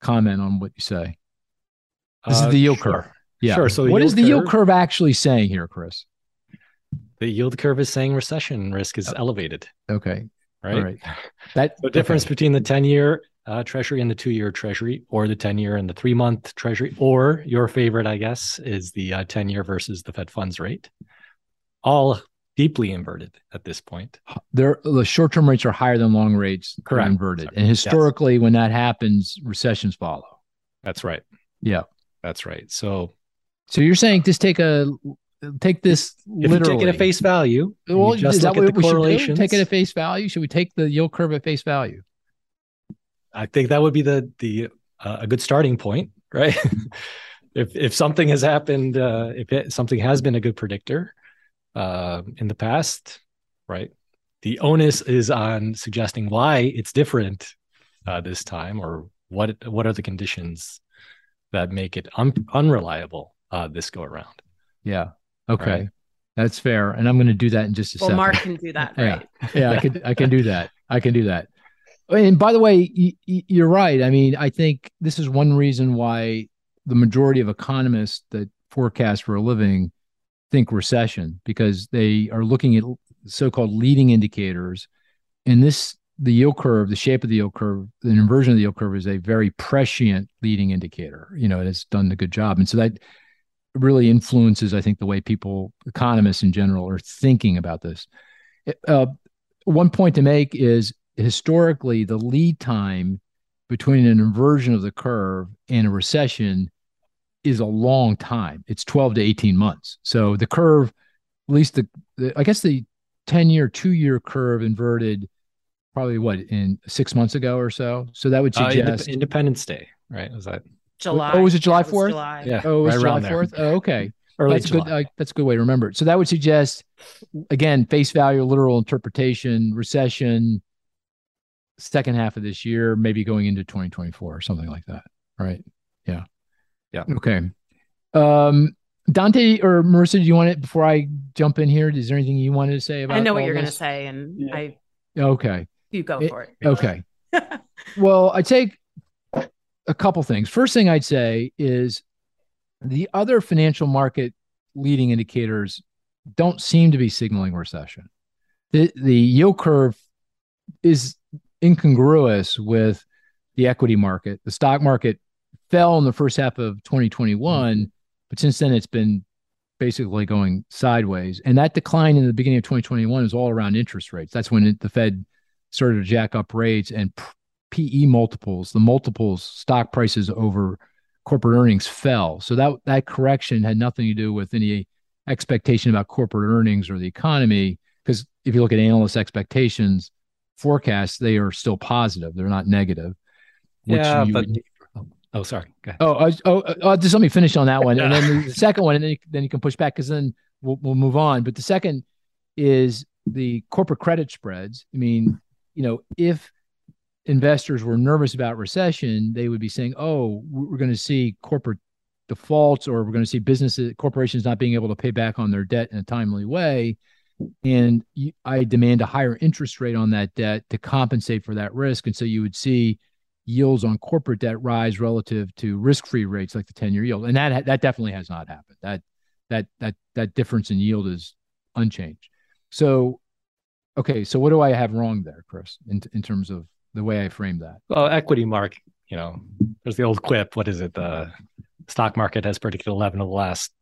[SPEAKER 1] comment on what you say this is the yield
[SPEAKER 2] sure.
[SPEAKER 1] curve. Yeah.
[SPEAKER 2] Sure. So
[SPEAKER 1] what is the
[SPEAKER 2] curve,
[SPEAKER 1] yield curve actually saying here, Cris?
[SPEAKER 2] The yield curve is saying recession risk is elevated.
[SPEAKER 1] Okay.
[SPEAKER 2] Right.
[SPEAKER 1] Right. That
[SPEAKER 2] the difference
[SPEAKER 1] okay.
[SPEAKER 2] between the 10 year uh, treasury and the two year treasury, or the 10 year and the three month treasury, or your favorite, I guess, is the uh, 10 year versus the Fed funds rate. All deeply inverted at this point.
[SPEAKER 1] They're, the short term rates are higher than long rates.
[SPEAKER 2] Correct.
[SPEAKER 1] Inverted.
[SPEAKER 2] Sorry.
[SPEAKER 1] And historically,
[SPEAKER 2] yes.
[SPEAKER 1] when that happens, recessions follow.
[SPEAKER 2] That's right.
[SPEAKER 1] Yeah.
[SPEAKER 2] That's right. So,
[SPEAKER 1] so you're saying just take a take this
[SPEAKER 2] if
[SPEAKER 1] literally.
[SPEAKER 2] you take it at face value.
[SPEAKER 1] Well,
[SPEAKER 2] just
[SPEAKER 1] is that
[SPEAKER 2] look
[SPEAKER 1] what
[SPEAKER 2] at the
[SPEAKER 1] we should do?
[SPEAKER 2] correlations.
[SPEAKER 1] Take it at face value. Should we take the yield curve at face value?
[SPEAKER 2] I think that would be the the uh, a good starting point, right? if if something has happened, uh, if it, something has been a good predictor uh, in the past, right? The onus is on suggesting why it's different uh, this time, or what what are the conditions that make it un- unreliable uh, this go around.
[SPEAKER 1] Yeah. Okay.
[SPEAKER 2] Right.
[SPEAKER 1] That's fair. And I'm going to do that in just a
[SPEAKER 3] well,
[SPEAKER 1] second.
[SPEAKER 3] Mark can do that, right?
[SPEAKER 1] yeah. yeah, I can I can do that. I can do that. And by the way, y- y- you're right. I mean, I think this is one reason why the majority of economists that forecast for a living think recession because they are looking at so-called leading indicators. And this the yield curve, the shape of the yield curve, the inversion of the yield curve is a very prescient leading indicator. You know, it has done a good job. And so that really influences, I think, the way people, economists in general, are thinking about this. Uh, one point to make is historically, the lead time between an inversion of the curve and a recession is a long time. It's 12 to 18 months. So the curve, at least the, the I guess the 10 year, two year curve inverted probably what in six months ago or so. So that would
[SPEAKER 2] Uh,
[SPEAKER 1] suggest
[SPEAKER 2] Indep- Independence Day, right? Was that
[SPEAKER 3] July.
[SPEAKER 1] Oh, was it July 4th?
[SPEAKER 2] Yeah?
[SPEAKER 1] Oh, it was
[SPEAKER 2] right
[SPEAKER 1] July fourth. Oh, okay.
[SPEAKER 2] Early
[SPEAKER 1] that's a
[SPEAKER 2] July.
[SPEAKER 1] good. Uh, that's a good way to remember it. So that would suggest, again, face value, literal interpretation, recession, second half of this year, maybe going into 2024 or something like that. Right? Yeah.
[SPEAKER 2] Yeah.
[SPEAKER 1] Okay. Um. Dante or Marisa, do you want it before I jump in here? Is there anything you wanted to say about?
[SPEAKER 3] I know what you're going to say, and yeah. I.
[SPEAKER 1] Okay.
[SPEAKER 3] You go it, for it.
[SPEAKER 1] Okay. well, I take a couple things. First thing I'd say is the other financial market leading indicators don't seem to be signaling recession. The the yield curve is incongruous with the equity market. The stock market fell in the first half of 2021, but since then it's been basically going sideways. And that decline in the beginning of 2021 is all around interest rates. That's when it, the Fed started to jack up rates and PE multiples, the multiples stock prices over corporate earnings fell. So that that correction had nothing to do with any expectation about corporate earnings or the economy. Because if you look at analyst expectations, forecasts, they are still positive. They're not negative.
[SPEAKER 2] Yeah, but would, oh, sorry.
[SPEAKER 1] Oh, oh, oh, just let me finish on that one, and then the second one, and then you, then you can push back because then we'll we'll move on. But the second is the corporate credit spreads. I mean, you know, if investors were nervous about recession, they would be saying, "Oh, we're going to see corporate defaults, or we're going to see businesses, corporations not being able to pay back on their debt in a timely way." And I demand a higher interest rate on that debt to compensate for that risk. And so you would see yields on corporate debt rise relative to risk-free rates like the 10-year yield. And that that definitely has not happened. That that that that difference in yield is unchanged. So okay, so what do I have wrong there, Chris, in in terms of the way I frame that.
[SPEAKER 2] Well, equity mark, you know, there's the old quip. What is it? The stock market has predicted 11 of the last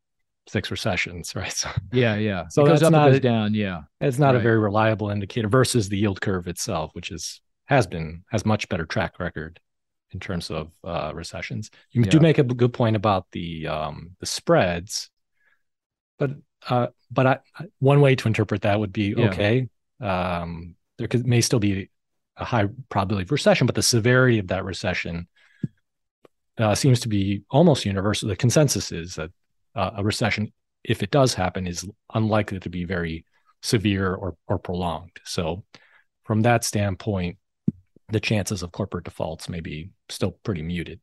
[SPEAKER 2] six recessions, right? So,
[SPEAKER 1] yeah, yeah. So it goes up, not, goes down. Yeah,
[SPEAKER 2] it's not right. a very reliable indicator versus the yield curve itself, which is has been has much better track record in terms of uh, recessions. You yeah. do make a good point about the um, the spreads, but uh, but I, one way to interpret that would be yeah. okay. Um, there could, may still be a high probability of recession, but the severity of that recession uh, seems to be almost universal. The consensus is that uh, a recession, if it does happen, is unlikely to be very severe or, or prolonged. So, from that standpoint, the chances of corporate defaults may be still pretty muted.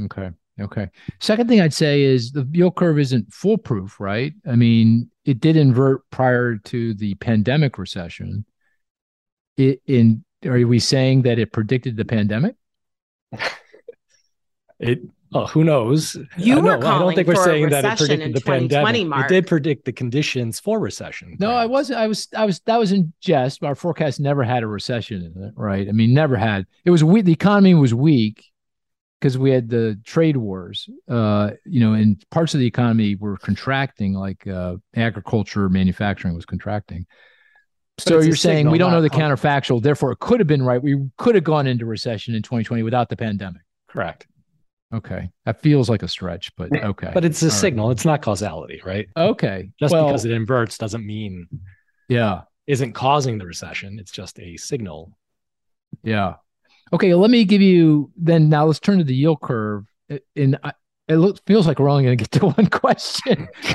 [SPEAKER 1] Okay. Okay. Second thing I'd say is the yield curve isn't foolproof, right? I mean, it did invert prior to the pandemic recession. It, in are we saying that it predicted the pandemic?
[SPEAKER 2] it oh, who knows?
[SPEAKER 3] You uh, were no, calling I don't think we're saying that it predicted the pandemic. Mark.
[SPEAKER 2] It did predict the conditions for recession.
[SPEAKER 1] No. I wasn't. I was. I was. That was in jest. Our forecast never had a recession in it, right? I mean, never had. It was weak. The economy was weak because we had the trade wars. Uh, you know, and parts of the economy were contracting, like uh, agriculture, manufacturing was contracting so you're saying we don't know the counterfactual, therefore it could have been right. We could have gone into recession in 2020 without the pandemic.
[SPEAKER 2] Correct.
[SPEAKER 1] Okay. That feels like a stretch, but okay.
[SPEAKER 2] But it's a All signal. Right. It's not causality, right?
[SPEAKER 1] Okay.
[SPEAKER 2] Just well, because it inverts doesn't mean
[SPEAKER 1] yeah,
[SPEAKER 2] isn't causing the recession. It's just a signal.
[SPEAKER 1] Yeah. Okay, let me give you then now let's turn to the yield curve. And it looks feels like we're only going to get to one question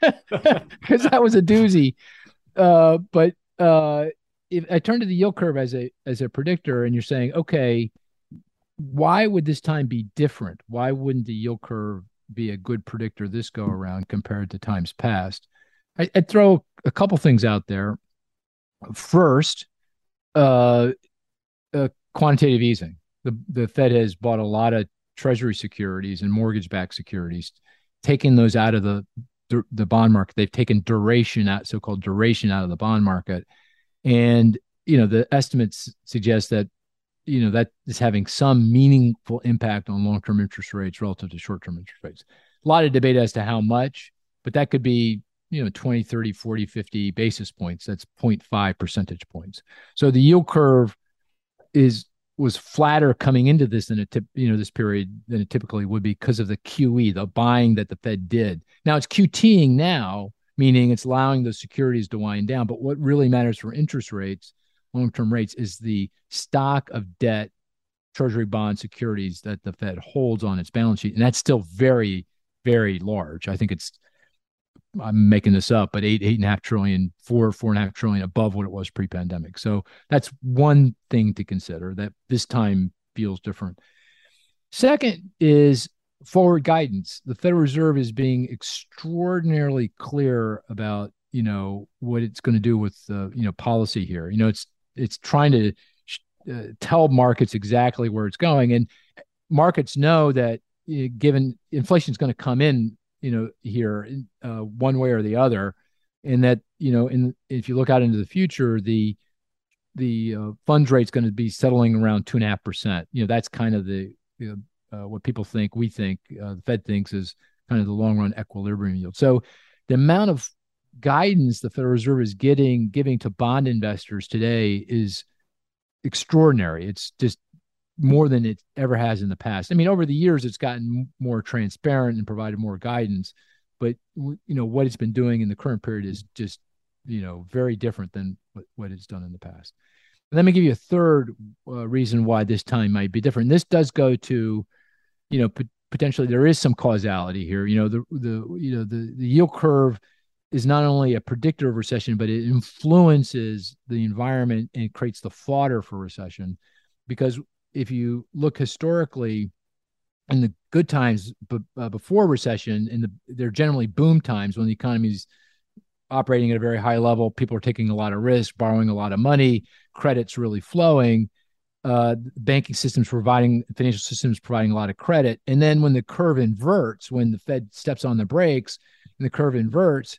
[SPEAKER 1] because that was a doozy. Uh, but uh, if I turn to the yield curve as a as a predictor, and you're saying, okay, why would this time be different? Why wouldn't the yield curve be a good predictor this go around compared to times past? I, would throw a couple things out there. First, uh, uh, quantitative easing. The the Fed has bought a lot of Treasury securities and mortgage-backed securities, taking those out of the the bond market. They've taken duration out, so-called duration out of the bond market, and you know the estimates suggest that you know that is having some meaningful impact on long-term interest rates relative to short-term interest rates. A lot of debate as to how much, but that could be you know 20 30 40 50 basis points that's 0.5 percentage points so the yield curve is was flatter coming into this than a tip, you know, this period than it typically would be because of the QE, the buying that the Fed did. Now it's QTing now, meaning it's allowing the securities to wind down. But what really matters for interest rates, long-term rates, is the stock of debt, treasury bond securities that the Fed holds on its balance sheet. And that's still very, very large. I think it's I'm making this up, but eight, eight and a half trillion, four, four and a half trillion above what it was pre pandemic. So that's one thing to consider that this time feels different. Second is forward guidance. The Federal Reserve is being extraordinarily clear about you know what it's going to do with uh, you know policy here. You know, it's it's trying to uh, tell markets exactly where it's going, and markets know that uh, given inflation is going to come in, you know, here uh, one way or the other, and that you know, in if you look out into the future, the the uh, funds rate is going to be settling around two and a half percent. You know, that's kind of the you know, uh, what people think, we think, uh, the Fed thinks is kind of the long run equilibrium yield. So the amount of guidance the Federal Reserve is getting giving to bond investors today is extraordinary. It's just more than it ever has in the past. I mean, over the years, it's gotten more transparent and provided more guidance. But you know what it's been doing in the current period is just you know very different than what, it's done in the past. And let me give you a third uh, reason why this time might be different. This does go to you know, p- potentially there is some causality here. You know, the the you know the the yield curve is not only a predictor of recession, but it influences the environment and creates the fodder for recession. Because if you look historically, in the good times b- uh, before recession, in the they're generally boom times when the economy is operating at a very high level, people are taking a lot of risk, borrowing a lot of money, credit's really flowing uh, banking systems providing financial systems providing a lot of credit. And then when the curve inverts, when the Fed steps on the brakes and the curve inverts,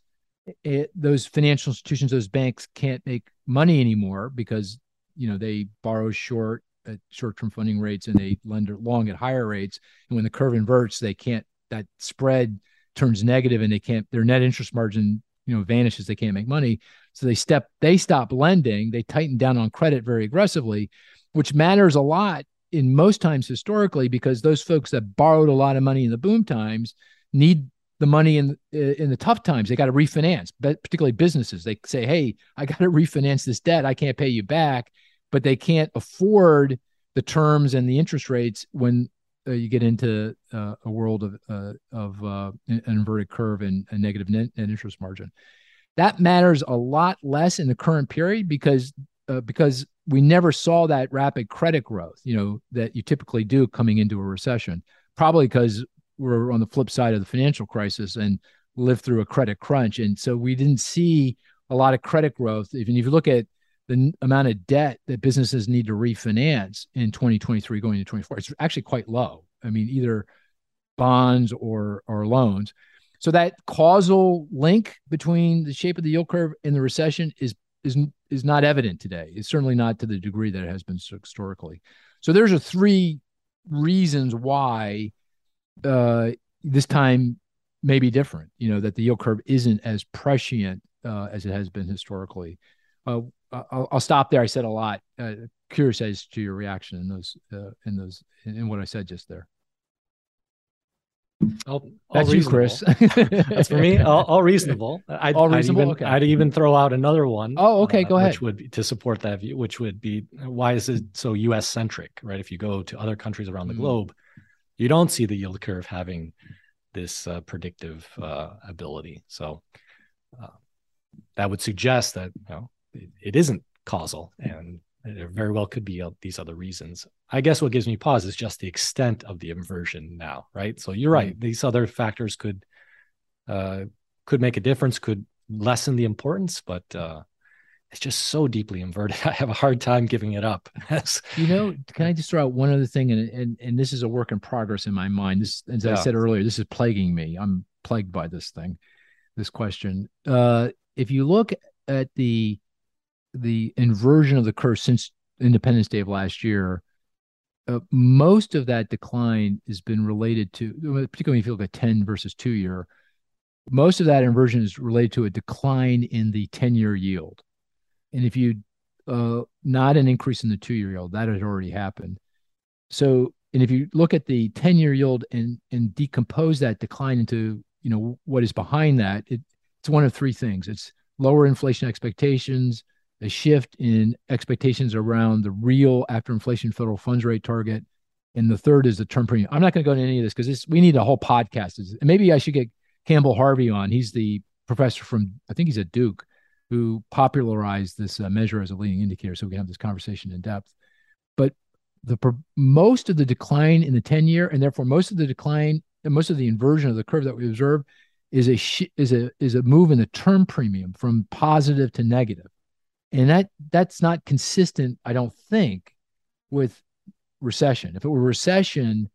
[SPEAKER 1] it, those financial institutions, those banks can't make money anymore because you know they borrow short at short-term funding rates and they lend long at higher rates. And when the curve inverts, they can't. That spread turns negative, and they can't. Their net interest margin you know vanishes. They can't make money. So they step. They stop lending. They tighten down on credit very aggressively which matters a lot in most times historically because those folks that borrowed a lot of money in the boom times need the money in in the tough times. They got to refinance, but particularly businesses. They say, "Hey, I got to refinance this debt. I can't pay you back," but they can't afford the terms and the interest rates when uh, you get into uh, a world of uh, of uh, an inverted curve and a negative net, interest margin. That matters a lot less in the current period because uh, because we never saw that rapid credit growth, you know, that you typically do coming into a recession. Probably because we're on the flip side of the financial crisis and lived through a credit crunch, and so we didn't see a lot of credit growth. Even if you look at the amount of debt that businesses need to refinance in 2023 going into 24, it's actually quite low. I mean, either bonds or or loans. So that causal link between the shape of the yield curve and the recession is is is not evident today. It's certainly not to the degree that it has been historically. So there's a three reasons why uh, this time may be different. You know that the yield curve isn't as prescient uh, as it has been historically. Uh, I'll, I'll, stop there. I said a lot. Uh, curious as to your reaction in those uh, in those in what I said just there.
[SPEAKER 2] All,
[SPEAKER 1] That's
[SPEAKER 2] all
[SPEAKER 1] you, Cris.
[SPEAKER 2] That's for me. All, all reasonable. I'd,
[SPEAKER 1] all reasonable.
[SPEAKER 2] I'd even,
[SPEAKER 1] okay.
[SPEAKER 2] I'd even throw out another one.
[SPEAKER 1] Oh, okay. Go
[SPEAKER 2] uh,
[SPEAKER 1] ahead.
[SPEAKER 2] Which would be to support that view. Which would be why is it so U.S. centric, right? If you go to other countries around the mm. globe, you don't see the yield curve having this uh, predictive uh, ability. So uh, that would suggest that you know it, it isn't causal and there very well could be these other reasons. I guess what gives me pause is just the extent of the inversion now, right? So you're right; mm-hmm. these other factors could uh, could make a difference, could lessen the importance, but uh, it's just so deeply inverted. I have a hard time giving it up.
[SPEAKER 1] you know, can I just throw out one other thing? And and and this is a work in progress in my mind. This, as yeah. I said earlier, this is plaguing me. I'm plagued by this thing, this question. Uh, if you look at the the inversion of the curve since Independence Day of last year, uh, most of that decline has been related to, particularly if you look at 10 versus two year, most of that inversion is related to a decline in the 10 year yield. And if you, uh, not an increase in the two year yield, that had already happened. So, and if you look at the 10 year yield and, and decompose that decline into, you know, what is behind that, it, it's one of three things. It's lower inflation expectations, a shift in expectations around the real after inflation federal funds rate target. And the third is the term premium. I'm not going to go into any of this because we need a whole podcast. And maybe I should get Campbell Harvey on. He's the professor from, I think he's at Duke, who popularized this uh, measure as a leading indicator. So we can have this conversation in depth. But the most of the decline in the 10 year, and therefore most of the decline most of the inversion of the curve that we observe is a is a is a move in the term premium from positive to negative, and that that's not consistent. I don't think with recession. If it were recession,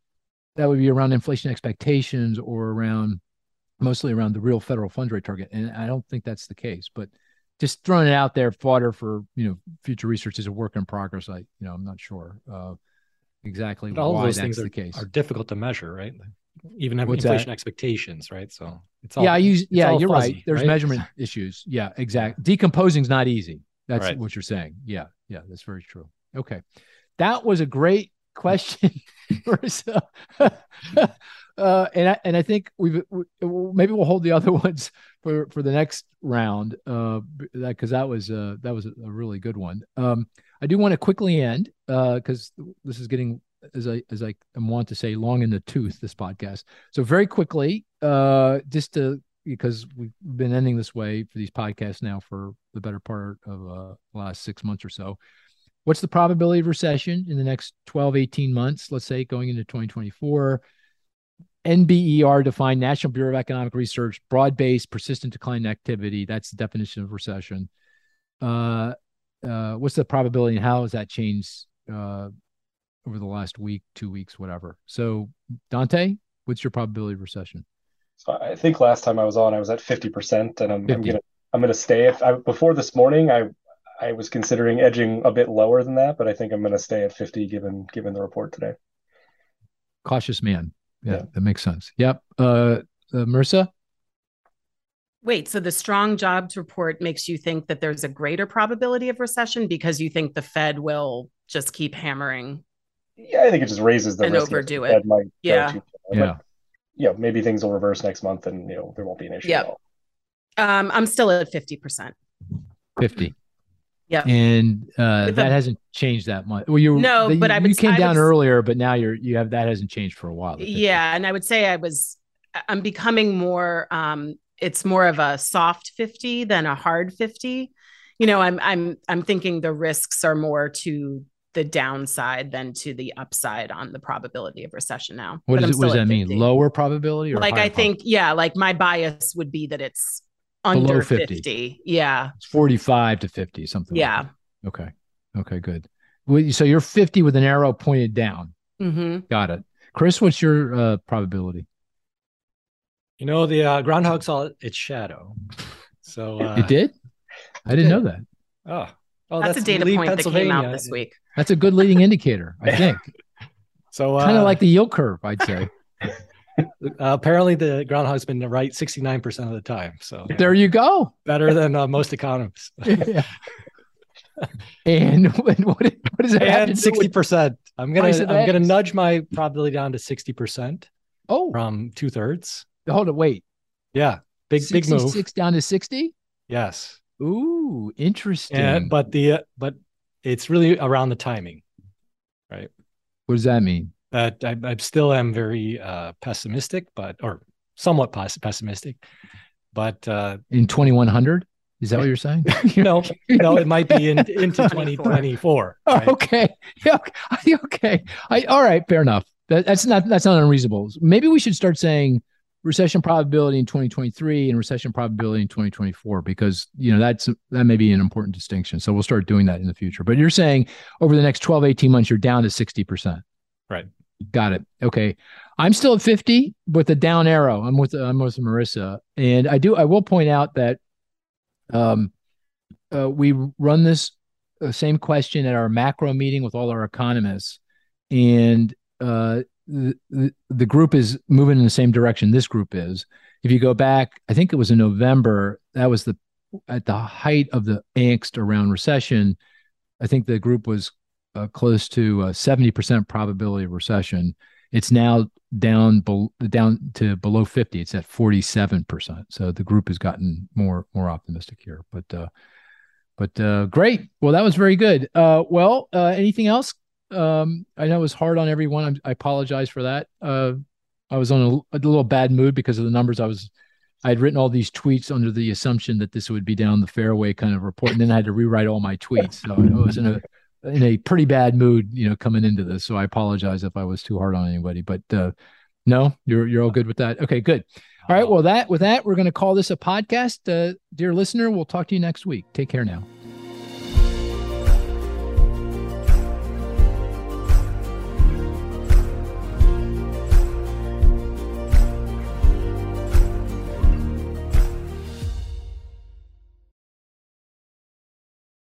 [SPEAKER 1] that would be around inflation expectations or around mostly around the real federal funds rate target, and I don't think that's the case. But just throwing it out there, fodder for you know future research is a work in progress. I you know I'm not sure uh, exactly
[SPEAKER 2] but all
[SPEAKER 1] why
[SPEAKER 2] those
[SPEAKER 1] that's
[SPEAKER 2] things
[SPEAKER 1] the
[SPEAKER 2] are,
[SPEAKER 1] case.
[SPEAKER 2] are difficult to measure, right? Even have
[SPEAKER 1] What's
[SPEAKER 2] inflation
[SPEAKER 1] that?
[SPEAKER 2] expectations, right? So it's all
[SPEAKER 1] yeah, I use yeah, you're
[SPEAKER 2] fuzzy,
[SPEAKER 1] right. There's
[SPEAKER 2] right?
[SPEAKER 1] measurement issues. Yeah, exactly. Decomposing is not easy. That's
[SPEAKER 2] Right.
[SPEAKER 1] what you're saying. Yeah, yeah, that's very true. Okay, that was a great question, uh, and I and I think we've we, maybe we'll hold the other ones for for the next round. Uh, because that was uh that was a, a really good one. Um, I do want to quickly end uh because this is getting as I as I am want to say long in the tooth this podcast. So very quickly, uh, just to because we've been ending this way for these podcasts now for the better part of uh, the last six months or so. What's the probability of recession in the next 12, 18 months, let's say going into 2024? NBER defined National Bureau of Economic Research, broad based persistent decline in activity. That's the definition of recession. Uh, uh, what's the probability and how has that changed uh, over the last week, two weeks, whatever? So, Dante, what's your probability of recession?
[SPEAKER 4] So I think last time I was on, I was at 50%, and I'm, I'm gonna I'm gonna stay. If I, before this morning, I I was considering edging a bit lower than that, but I think I'm gonna stay at 50 given given the report today.
[SPEAKER 1] Cautious man. Yeah,
[SPEAKER 4] Yeah.
[SPEAKER 1] that makes sense. Yep. Uh, uh, Marisa?
[SPEAKER 3] Wait, so the strong jobs report makes you think that there's a greater probability of recession because you think the Fed will just keep hammering?
[SPEAKER 4] Yeah, I think it just raises the
[SPEAKER 3] And
[SPEAKER 4] risk. that
[SPEAKER 3] overdo
[SPEAKER 4] the
[SPEAKER 3] it.
[SPEAKER 4] Fed might go
[SPEAKER 3] Yeah.
[SPEAKER 4] too far.
[SPEAKER 1] Yeah.
[SPEAKER 4] But, you know, maybe things will reverse next month, and you know there won't be an issue
[SPEAKER 3] Yep.
[SPEAKER 4] at all.
[SPEAKER 3] Um, I'm still at 50%.
[SPEAKER 1] 50.
[SPEAKER 3] Yeah.
[SPEAKER 1] And uh,
[SPEAKER 3] With
[SPEAKER 1] that
[SPEAKER 3] a-
[SPEAKER 1] hasn't changed that much. Well, you
[SPEAKER 3] No,
[SPEAKER 1] the-
[SPEAKER 3] but I
[SPEAKER 1] you came
[SPEAKER 3] I
[SPEAKER 1] down
[SPEAKER 3] would-
[SPEAKER 1] earlier, but now you're you have that hasn't changed for a while.
[SPEAKER 3] Yeah, and I would say I was I'm becoming more um it's more of a soft 50 than a hard 50. You know, I'm I'm I'm thinking the risks are more to the downside than to the upside on the probability of recession now.
[SPEAKER 1] What,
[SPEAKER 3] But
[SPEAKER 1] is
[SPEAKER 3] I'm
[SPEAKER 1] it, what does that
[SPEAKER 3] at
[SPEAKER 1] mean? Lower probability or
[SPEAKER 3] Like I think yeah, like my bias would be that it's under
[SPEAKER 1] 50.
[SPEAKER 3] 50. Yeah.
[SPEAKER 1] It's 45 to 50, something. like
[SPEAKER 3] Yeah.
[SPEAKER 1] that. Okay. Okay, good. So you're 50 with an arrow pointed down.
[SPEAKER 3] hmm
[SPEAKER 1] Got it. Cris, what's your uh, probability?
[SPEAKER 2] You know, the uh, groundhog saw its shadow. So uh,
[SPEAKER 1] it did? I didn't know that.
[SPEAKER 2] Oh, oh,
[SPEAKER 3] That's, a data
[SPEAKER 2] Lee,
[SPEAKER 3] point that came out this week.
[SPEAKER 1] That's a good leading indicator, I think.
[SPEAKER 2] So uh,
[SPEAKER 1] kind of like the yield curve, I'd say.
[SPEAKER 2] uh, apparently the groundhog's been right 69% of the time. So
[SPEAKER 1] There you go.
[SPEAKER 2] better than uh, most economists.
[SPEAKER 1] Yeah. and what, what, what does that have to
[SPEAKER 2] and
[SPEAKER 1] do
[SPEAKER 2] 60%. I'm gonna I'm gonna nudge my probability down to 60%
[SPEAKER 1] Oh,
[SPEAKER 2] from two thirds.
[SPEAKER 1] hold on, wait.
[SPEAKER 2] Yeah. Big big move.
[SPEAKER 1] 66 down to 60?
[SPEAKER 2] Yes.
[SPEAKER 1] Ooh, interesting.
[SPEAKER 2] And but the uh, but it's really around the timing right?
[SPEAKER 1] what does that mean?
[SPEAKER 2] that I, I still am very uh, pessimistic, but or somewhat pessimistic. But uh,
[SPEAKER 1] In 2100? Is that what you're saying?
[SPEAKER 2] no, no, it might be in, into 2024.
[SPEAKER 1] Oh,
[SPEAKER 2] right?
[SPEAKER 1] okay. Yeah. Okay. okay. I, all right. Fair enough. That, that's not that's not unreasonable. Maybe we should start saying recession probability in 2023 and recession probability in 2024 because you know that's that may be an important distinction. So we'll start doing that in the future. But you're saying over the next 12 18 months you're down to 60%.
[SPEAKER 2] Right.
[SPEAKER 1] Got it. Okay. I'm still at 50 with a down arrow. I'm with I'm with Marisa and I do I will point out that um uh, we run this uh, same question at our macro meeting with all our economists, and uh, the, the group is moving in the same direction this group is. If you go back, I think it was in November. That was the at the height of the angst around recession. I think the group was uh, close to seventy percent probability of recession. It's now down bel down to below 50 it's at 47% so the group has gotten more more optimistic here but uh but uh great well that was very good uh well uh anything else um i know it was hard on everyone I'm, i apologize for that uh i was on a, a little bad mood because of the numbers i was i had written all these tweets under the assumption that this would be down the fairway kind of report and then i had to rewrite all my tweets so i was in a in a pretty bad mood, you know, coming into this. So I apologize if I was too hard on anybody, but uh, No, you're you're all good with that. Okay, good. All right. Well, that with that, we're going to call this a podcast. Uh, dear listener, we'll talk to you next week. Take care now.